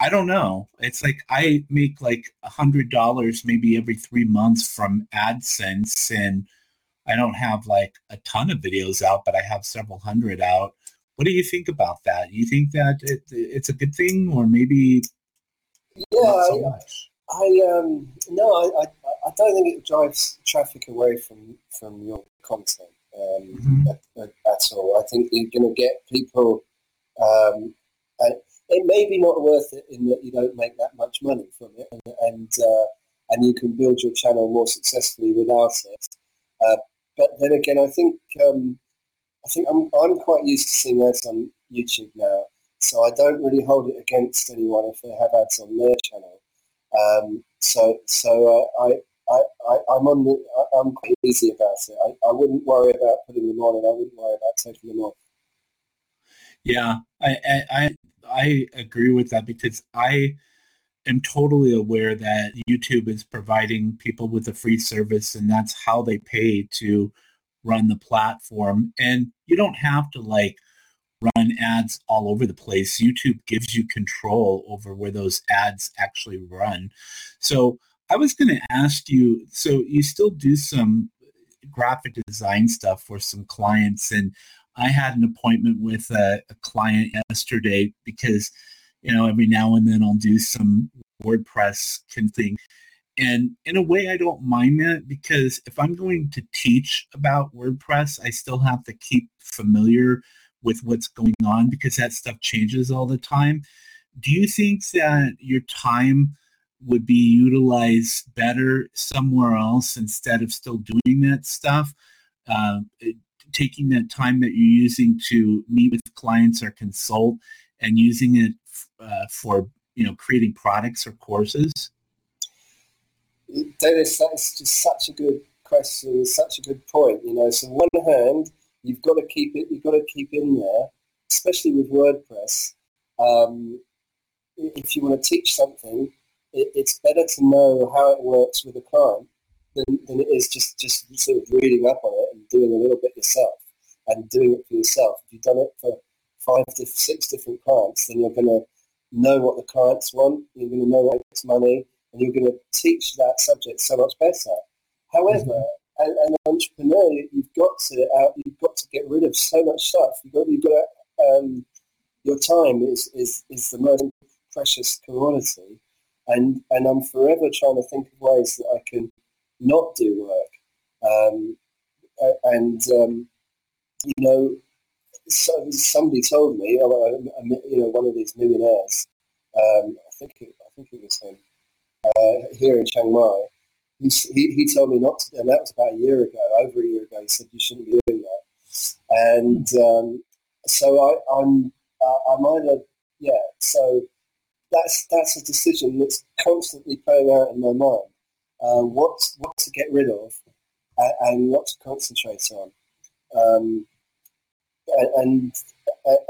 I don't know. It's like I make like a hundred dollars maybe every three months from AdSense, and I don't have like a ton of videos out, but I have several hundred out. What do you think about that? You think that it, it's a good thing, or maybe yeah, so I, I, um no, I, I, I don't think it drives traffic away from from your content um, mm-hmm. at, at, at, all. I think you're going to get people. Um, it may be not worth it in that you don't make that much money from it, and and, uh, and you can build your channel more successfully without it. Uh, but then again, I think um, I think I'm, I'm quite used to seeing ads on YouTube now, so I don't really hold it against anyone if they have ads on their channel. Um, so so uh, I, I, I, am on the, I, am quite easy about it. I, I wouldn't worry about putting them on and I wouldn't worry about taking them off. Yeah, I, I, I agree with that because I am totally aware that YouTube is providing people with a free service and that's how they pay to run the platform. And you don't have to like run ads all over the place. YouTube gives you control over where those ads actually run. So I was going to ask you, so you still do some graphic design stuff for some clients and I had an appointment with a, a client yesterday because, you know, every now and then I'll do some WordPress thing and in a way, I don't mind that because if I'm going to teach about WordPress, I still have to keep familiar with what's going on because that stuff changes all the time. Do you think that your time would be utilized better somewhere else instead of still doing that stuff? Uh, taking that time that you're using to meet with clients or consult and using it uh, for you know creating products or courses? Dennis, that's just such a good question, such a good point. You know, so on one hand, you've got to keep it, you've got to keep in there, especially with WordPress. Um, if you want to teach something, it, it's better to know how it works with a client than, than it is just, just sort of reading up on it and doing a little bit yourself and doing it for yourself. If you've done it for five to six different clients, then you're going to know what the clients want. You're going to know what makes money and you're going to teach that subject so much better. However, mm-hmm. as, an entrepreneur, you've got to uh, you've got to get rid of so much stuff. You've got you've got to, um, your time is, is is the most precious commodity, and and I'm forever trying to think of ways that I can not do work. Um, and um, you know, so somebody told me, you know, one of these millionaires Um, I think it, I think it was him uh, here in Chiang Mai. He, he, told me not to, and that was about a year ago, over a year ago. He said you shouldn't be doing that, and um, so I, I'm uh, I'm either yeah. So that's that's a decision that's constantly playing out in my mind. Uh, what what to get rid of and, and what to concentrate on. Um, and,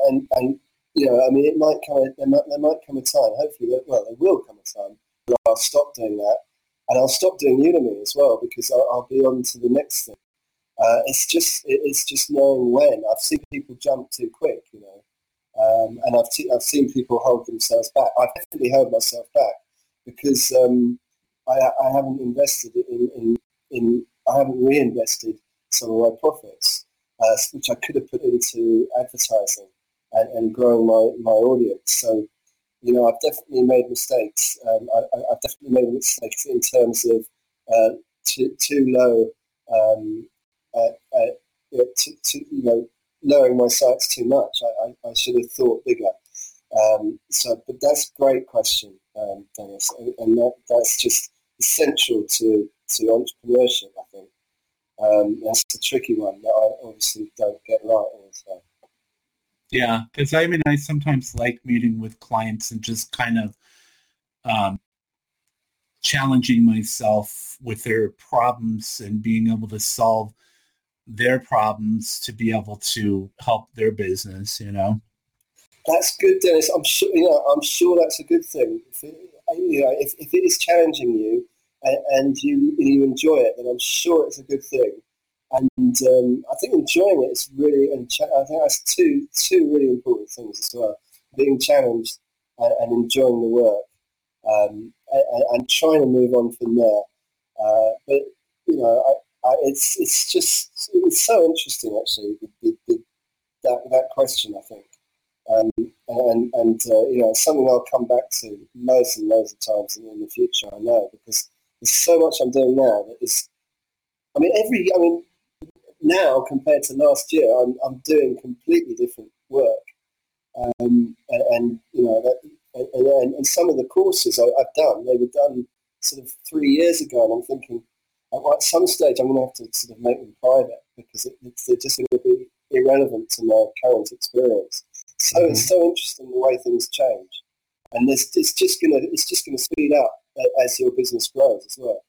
and and you know, I mean, it might come. There, might, there might come a time. Hopefully, well, there will come a time I'll stop doing that, and I'll stop doing Udemy as well because I'll, I'll be on to the next thing. Uh, it's just it's just knowing when. I've seen people jump too quick, you know, um, and I've t- I've seen people hold themselves back. I've definitely held myself back because um, I, I haven't invested in, in in I haven't reinvested some of my profits, uh, which I could have put into advertising and, and growing my, my audience. So, you know, I've definitely made mistakes. Um, I, have definitely made mistakes in terms of uh, too, too low, um, uh, uh, too, too, you know, lowering my sights too much. I, I, I should have thought bigger. Um, so, but that's a great question, um, Dennis, and that, that's just essential to, to entrepreneurship, I think. Um, that's a tricky one that I obviously don't get right all the time. Yeah, because I mean, I sometimes like meeting with clients and just kind of um, challenging myself with their problems and being able to solve their problems to be able to help their business. You know, that's good, Dennis. I'm sure. You know, I'm sure that's a good thing. If it, you know, if, if it is challenging you and, and you you enjoy it, then I'm sure it's a good thing and um, I think enjoying it is really, and I think that's two two really important things as well: being challenged and, and enjoying the work, um, and, and, trying to move on from there. Uh, but you know, I, I, it's it's just it's so interesting actually the, the, the, that that question. I think. Um, and and uh, you know, something I'll come back to loads and loads of times in the future. I know because there's so much I'm doing now that is I mean, every, I mean, now compared to last year, I'm, I'm doing completely different work. Um, and, and, you know, that, and, and, some of the courses I, have done, they were done sort of three years ago, and I'm thinking at some stage I'm going to have to sort of make them private because it, they're just going to be irrelevant to my current experience. So mm-hmm. it's so interesting the way things change, and this it's just going to it's just going to speed up as your business grows as well.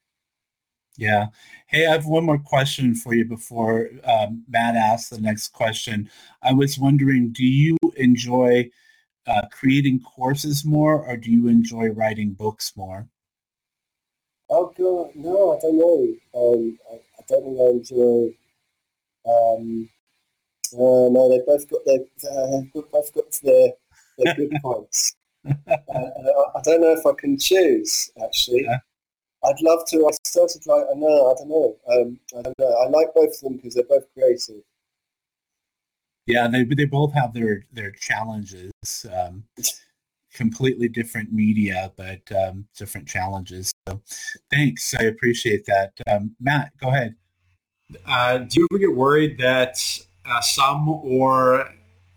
Yeah. Hey, I have one more question for you before um, Matt asks the next question. I was wondering, do you enjoy uh, creating courses more or do you enjoy writing books more? Oh, God, no, I don't know. Um, I, I, don't think I enjoy. Um, uh, no, they both got their, uh, both got their, their good (laughs) points. Uh, I don't know if I can choose, actually. Yeah. I'd love to. I started like I know. I don't know. Um, I don't know. I like both of them because they're both creative. Yeah, they they both have their their challenges. Um, completely different media, but um, different challenges. So, thanks. I appreciate that. Um, Matt, go ahead. Uh, do you ever get worried that uh, some or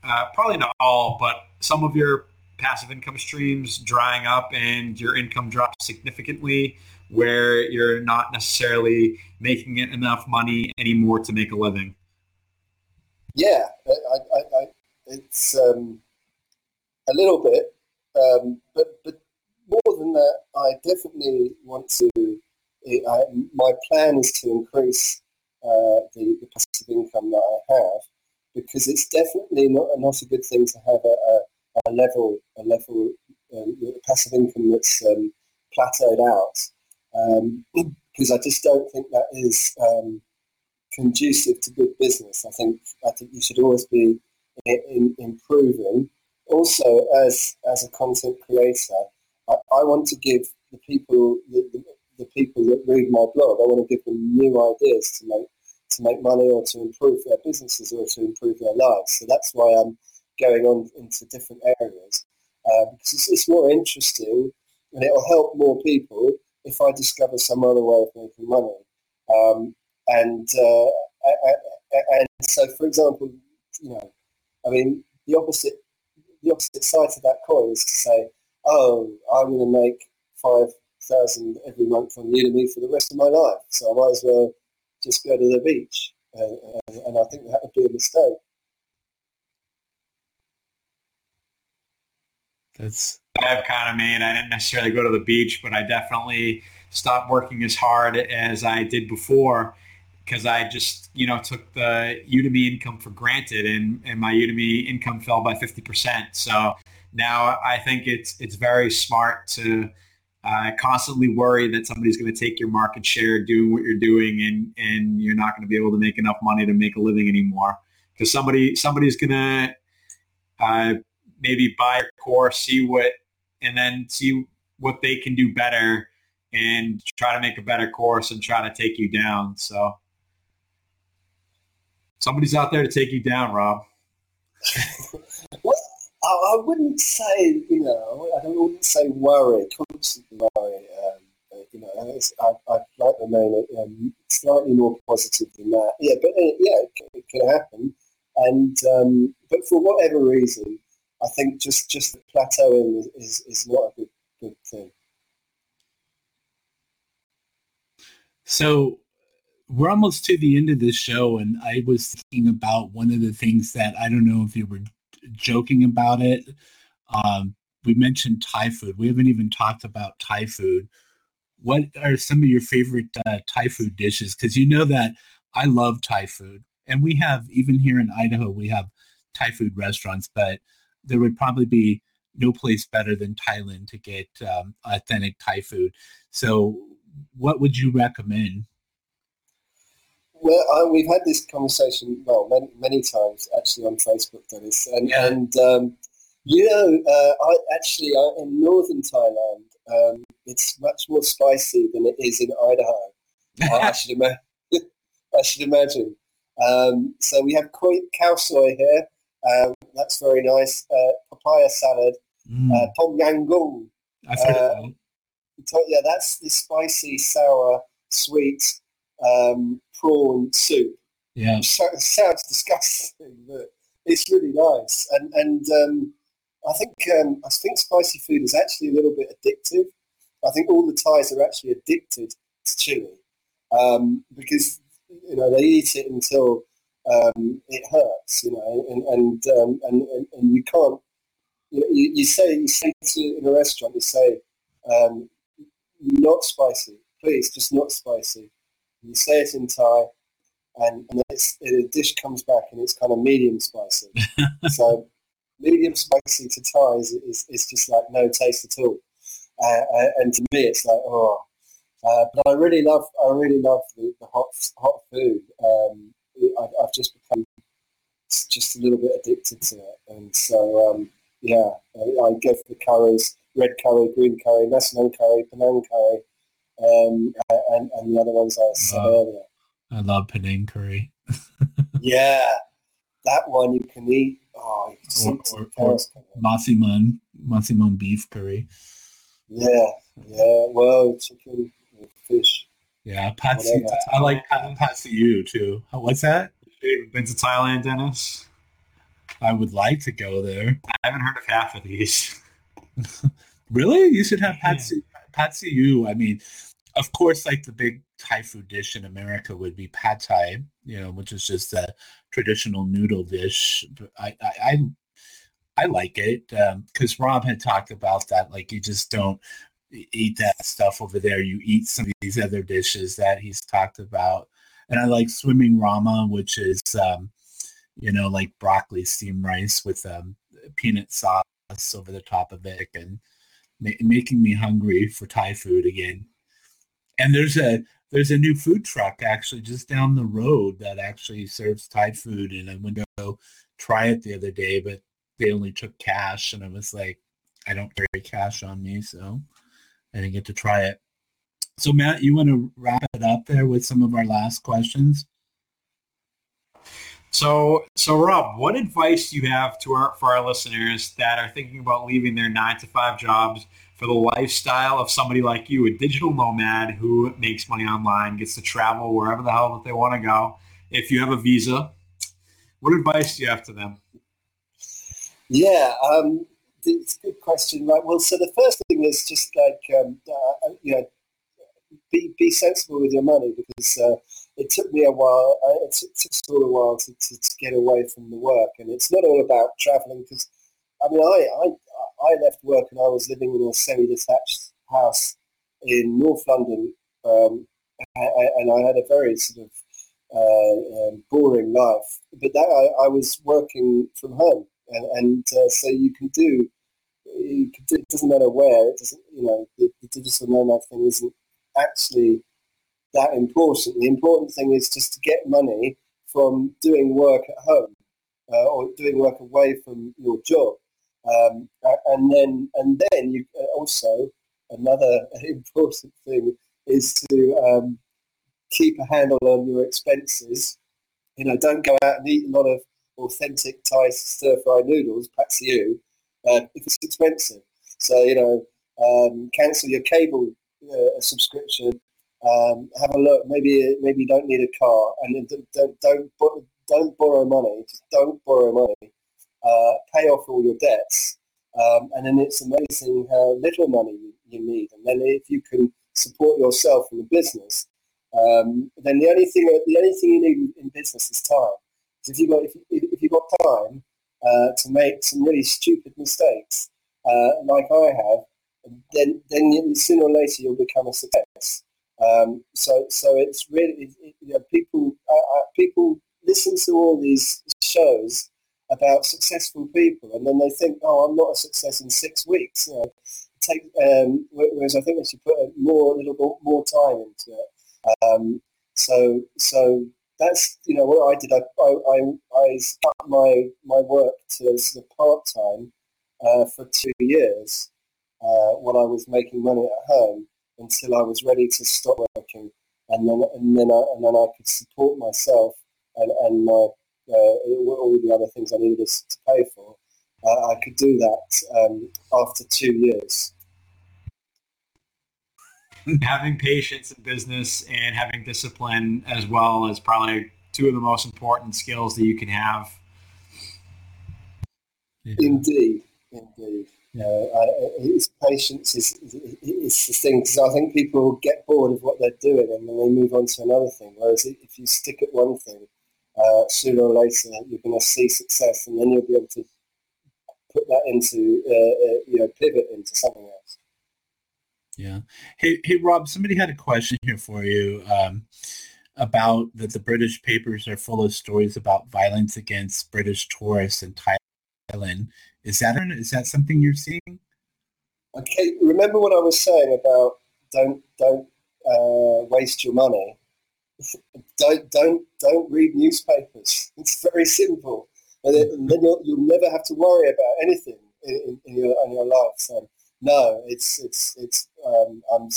uh, probably not all, but some of your passive income streams drying up and your income drops significantly where you're not necessarily making it enough money anymore to make a living? Yeah, I, I, I, it's um, a little bit, um, but but more than that, I definitely want to. My plan is to increase uh, the, the, passive income that I have because it's definitely not not a good thing to have a, a, a level a level um, passive income that's um, plateaued out because um, (clears throat) I just don't think that is um, conducive to good business. I think I think you should always be in, in improving. Also, as as a content creator, I, I want to give the people the, the, the, people that read my blog. I want to give them new ideas to make to make money or to improve their businesses or to improve their lives. So that's why I'm going on into different areas uh, because it's, it's more interesting and it'll help more people if I discover some other way of making money. Um, and uh, and so, for example, you know, I mean, the opposite the opposite side of that coin is to say, oh, I'm going to make five thousand every month on Udemy for the rest of my life, so I might as well just go to the beach. And, and I think that would be a mistake. That's I've kind of made. I didn't necessarily go to the beach, but I definitely stopped working as hard as I did before because I just, you know, took the Udemy income for granted and, and my Udemy income fell by 50%. So now I think it's, it's very smart to uh, constantly worry that somebody's going to take your market share doing what you're doing and, and you're not going to be able to make enough money to make a living anymore because somebody, somebody's going to uh, maybe buy a course, see what, and then see what they can do better and try to make a better course and try to take you down. So somebody's out there to take you down, Rob. (laughs) well, I, wouldn't say, you know, I wouldn't say worry, constantly worry. Um, you know, I, I'd like to remain um, slightly more positive than that. Yeah, but uh, yeah, it can, it can, happen. And um, but for whatever reason, I think just just plateauing is, is, not a good good thing. So we're almost to the end of this show, and I was thinking about one of the things that I don't know if you were joking about it. Um, we mentioned Thai food. We haven't even talked about Thai food. What are some of your favorite uh, Thai food dishes? Because you know that I love Thai food, and we have even here in Idaho we have Thai food restaurants, but there would probably be no place better than Thailand to get um, authentic Thai food. So what would you recommend? Well, uh, we've had this conversation well many, many times actually on Facebook, Dennis, and, yeah. and um, you know, uh, I actually uh, in northern Thailand, um, it's much more spicy than it is in Idaho. I should (laughs) imagine. (laughs) I should imagine. Um, so we have khao soy here. Um, that's very nice. Uh, papaya salad, mm. Uh, tom yam goong. I've heard of that yeah, that's the spicy, sour, sweet um, prawn soup. Yeah, so, sounds disgusting, but it's really nice. And and um, I think um, I think spicy food is actually a little bit addictive. I think all the Thais are actually addicted to chili um, because you know they eat it until um, it hurts. You know, and and um, and, and, and you can't. You, know, you, you say you say to in a restaurant, you say, um, not spicy, please, just not spicy. You say it in Thai, and, and a dish comes back and it's kind of medium spicy. (laughs) so medium spicy to Thai is, is, is, just like no taste at all. Uh, uh, and to me, it's like oh. Uh, but I really love I really love the, the hot hot food. Um, I've, I've, just become just a little bit addicted to it, and so um, yeah, I, I go for the curries red curry, green curry, Nasi curry, Penang curry, um, and, and the other ones I said earlier. I love Penang curry. (laughs) yeah, that one you can eat. Oh, or, or, or Massaman, Massaman beef curry. Yeah, yeah. Well, chicken, fish. Yeah, Patsy. I like pad see ew too. What's that? Been to Thailand, Dennis? I would like to go there. I haven't heard of half of these. (laughs) really? You should have Patsy pad see ew. I mean, of course, like the big Thai food dish in America would be pad Thai, you know, which is just a traditional noodle dish. I I I, I like it because um, Rob had talked about that. Like you just don't eat that stuff over there. You eat some of these other dishes that he's talked about. And I like swimming rama, which is um, you know, like broccoli steamed rice with um, peanut sauce over the top of it and ma- making me hungry for Thai food again. And there's a there's a new food truck actually just down the road that actually serves Thai food, and I went to go try it the other day, but they only took cash, and I was like, I don't carry cash on me, so I didn't get to try it. So Matt, you want to wrap it up there with some of our last questions? So, so Rob, what advice do you have to our for our listeners that are thinking about leaving their nine to five jobs for the lifestyle of somebody like you, a digital nomad who makes money online, gets to travel wherever the hell that they want to go? If you have a visa, what advice do you have to them? Yeah, um, it's a good question, right? Well, so the first thing is just like um, uh, you know, be be sensible with your money because uh, it took me a while. Uh, it took, took all a while to, to, to, get away from the work, and it's not all about traveling because I mean, I, I I left work and I was living in a semi-detached house in North London, um, and I had a very sort of uh, um, boring life. But that I, I, was working from home, and, and uh, so you can do. You can do, it doesn't matter where. It doesn't. You know, the, the digital nomad thing isn't actually that important. The important thing is just to get money from doing work at home uh, or doing work away from your job. Um, and then, and then you uh, also another (laughs) important thing is to um, keep a handle on your expenses. You know, don't go out and eat a lot of authentic Thai stir fry noodles, you, uh, if it's expensive. So, you know, um, cancel your cable uh, subscription. Um, have a look. Maybe maybe you don't need a car, and don't don't don't borrow money. Just don't borrow money. Uh, pay off all your debts, um, and then it's amazing how little money you, you, need. And then if you can support yourself in the business, um, then the only thing the only thing you need in business is time. If you got if you, if you got time uh, to make some really stupid mistakes, uh, like I have, then then sooner or later you'll become a success. Um, so so it's really it, you know, people uh, uh, people listen to all these shows about successful people, and then they think, oh, I'm not a success in six weeks. You know, take um, whereas I think they should put more a little bit more time into it. Um, so so that's you know what I did. I I, I, stuck my my work to sort of part time uh, for two years uh, while I was making money at home until I was ready to stop working, and then and then I, and then I could support myself and, and my uh, all the other things I needed to pay for. Uh, I could do that um, after two years. (laughs) Having patience in business and having discipline as well is probably two of the most important skills that you can have. Indeed, indeed. You know, I, it's patience is, is the thing because I think people get bored of what they're doing and then they move on to another thing. Whereas if you stick at one thing, uh, sooner or later you're going to see success, and then you'll be able to put that into uh, uh, you know pivot into something else. Yeah. Hey, hey, Rob. Somebody had a question here for you um, about that the British papers are full of stories about violence against British tourists in Thailand. Is that is that something you're seeing? Okay. Remember what I was saying about don't don't uh, waste your money don't don't don't read newspapers. (laughs) It's very simple, and then you'll, you'll never have to worry about anything in, in your in your life. So no, it's it's it's um, I'm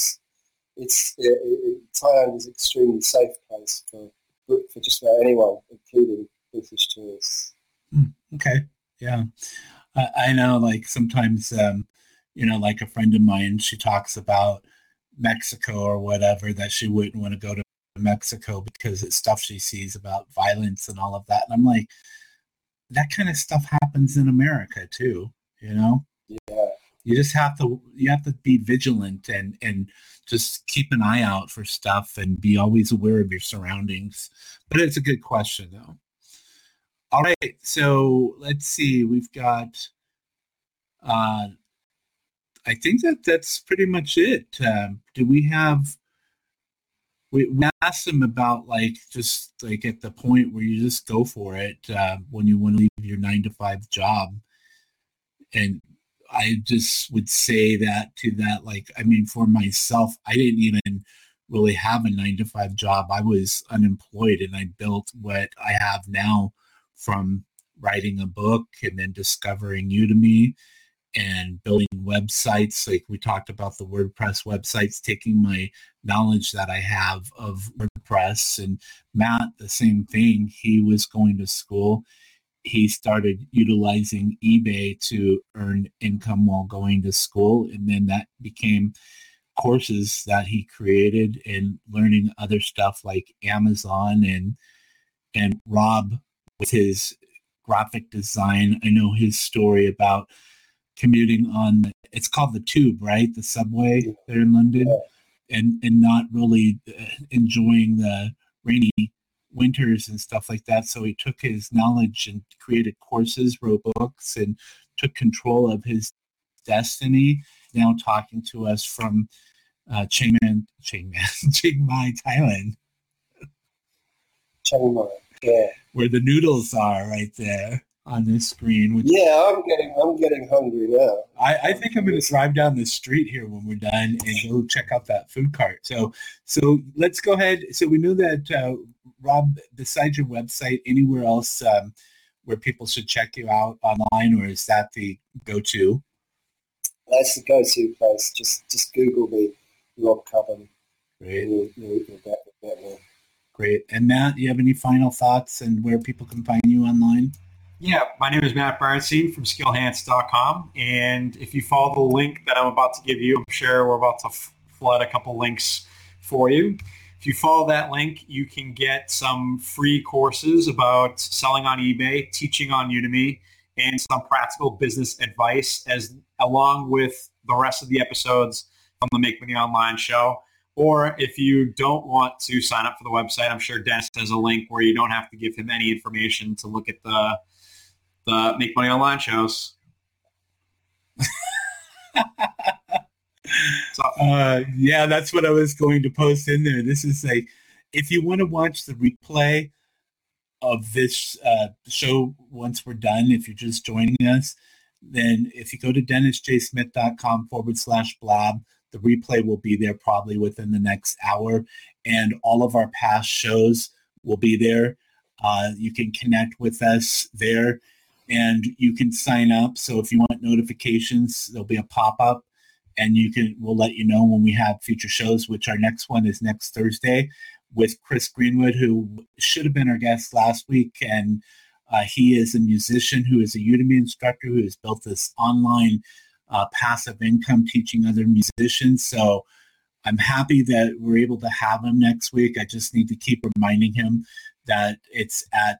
it's it, it, Thailand is an extremely safe place for for just about anyone, including British tourists. Hmm, okay, yeah, I, I know. Like sometimes, um, you know, like a friend of mine, she talks about Mexico or whatever that she wouldn't want to go to Mexico because it's stuff she sees about violence and all of that. And I'm like, that kind of stuff happens in America too, you know? Yeah. You just have to you have to be vigilant and and just keep an eye out for stuff and be always aware of your surroundings. But it's a good question though. All right, so let's see. We've got uh I think that that's pretty much it. Um, do we have we, we asked them about like just like at the point where you just go for it uh, when you want to leave your nine to five job and i just would say that to that like i mean for myself i didn't even really have a nine to five job. I was unemployed and i built what i have now from writing a book and then discovering udemy and building websites. Like we talked about the wordpress websites taking my knowledge that i have of wordpress and matt the same thing. He was going to school he started utilizing ebay to earn income while going to school and then that became courses that he created and learning other stuff like amazon and and rob with his graphic design. I know his story about commuting on it's called the tube right? The subway there in london? And and not really uh, enjoying the rainy winters and stuff like that so he took his knowledge and created courses wrote books and took control of his destiny now talking to us from uh, Chiang Mai, Chiang Mai, (laughs) Chiang Mai, Thailand. Chiang Mai, yeah. Where the noodles are right there on this screen. Which yeah, I'm getting I'm getting hungry now. I, I think I'm going to drive down the street here when we're done and go check out that food cart. So so let's go ahead. So we knew that uh, Rob, besides your website, anywhere else um, where people should check you out online, or is that the go-to? That's the go-to place. Just just Google me, Rob Cubbon. Great. You'll, you'll, you'll get, get Great. And Matt, do you have any final thoughts and where people can find you online? Yeah, my name is Matt Bernstein from skillhance.com. And if you follow the link that I'm about to give you, I'm sure we're about to flood a couple links for you. If you follow that link, you can get some free courses about selling on eBay, teaching on Udemy, and some practical business advice as along with the rest of the episodes from the Make Money Online show. Or if you don't want to sign up for the website, I'm sure Dennis has a link where you don't have to give him any information to look at the the Make Money Online shows. (laughs) so, uh, yeah, that's what I was going to post in there. This is a if you want to watch the replay of this uh, show once we're done, if you're just joining us, then if you go to dennisjsmith.com forward slash blab, the replay will be there probably within the next hour. And all of our past shows will be there. Uh, you can connect with us there and you can sign up. So if you want notifications, there'll be a pop up and you can we'll let you know when we have future shows which our next one is next thursday with chris greenwood who should have been our guest last week and uh, he is a musician who is a udemy instructor who has built this online uh, passive income teaching other musicians. So I'm happy that we're able to have him next week. I just need to keep reminding him that it's at,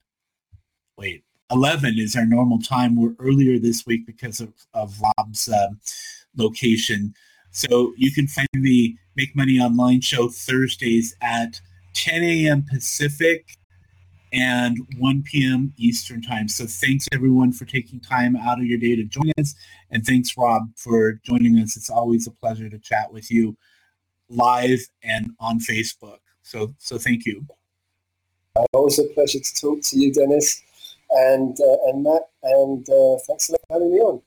wait, 11 is our normal time. We're earlier this week because of, of Rob's um, location. So you can find the Make Money Online show Thursdays at 10 a.m. Pacific and 1 p.m. Eastern Time. So thanks everyone for taking time out of your day to join us. And thanks, Rob, for joining us. It's always a pleasure to chat with you live and on Facebook. So, so thank you. Always a pleasure to talk to you, Dennis, and uh, and Matt, and uh, thanks for having me on.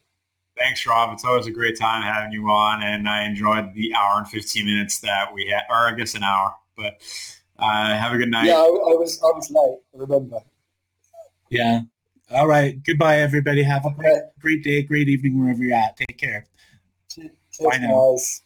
Thanks, Rob. It's always a great time having you on, and I enjoyed the hour and 15 minutes that we had, or I guess an hour, but uh, have a good night. Yeah, I, I, was I was late. I remember. Yeah. All right. Goodbye, everybody. Have a great, great day, great evening wherever you're at. Take care. Cheers, Bye now. Guys.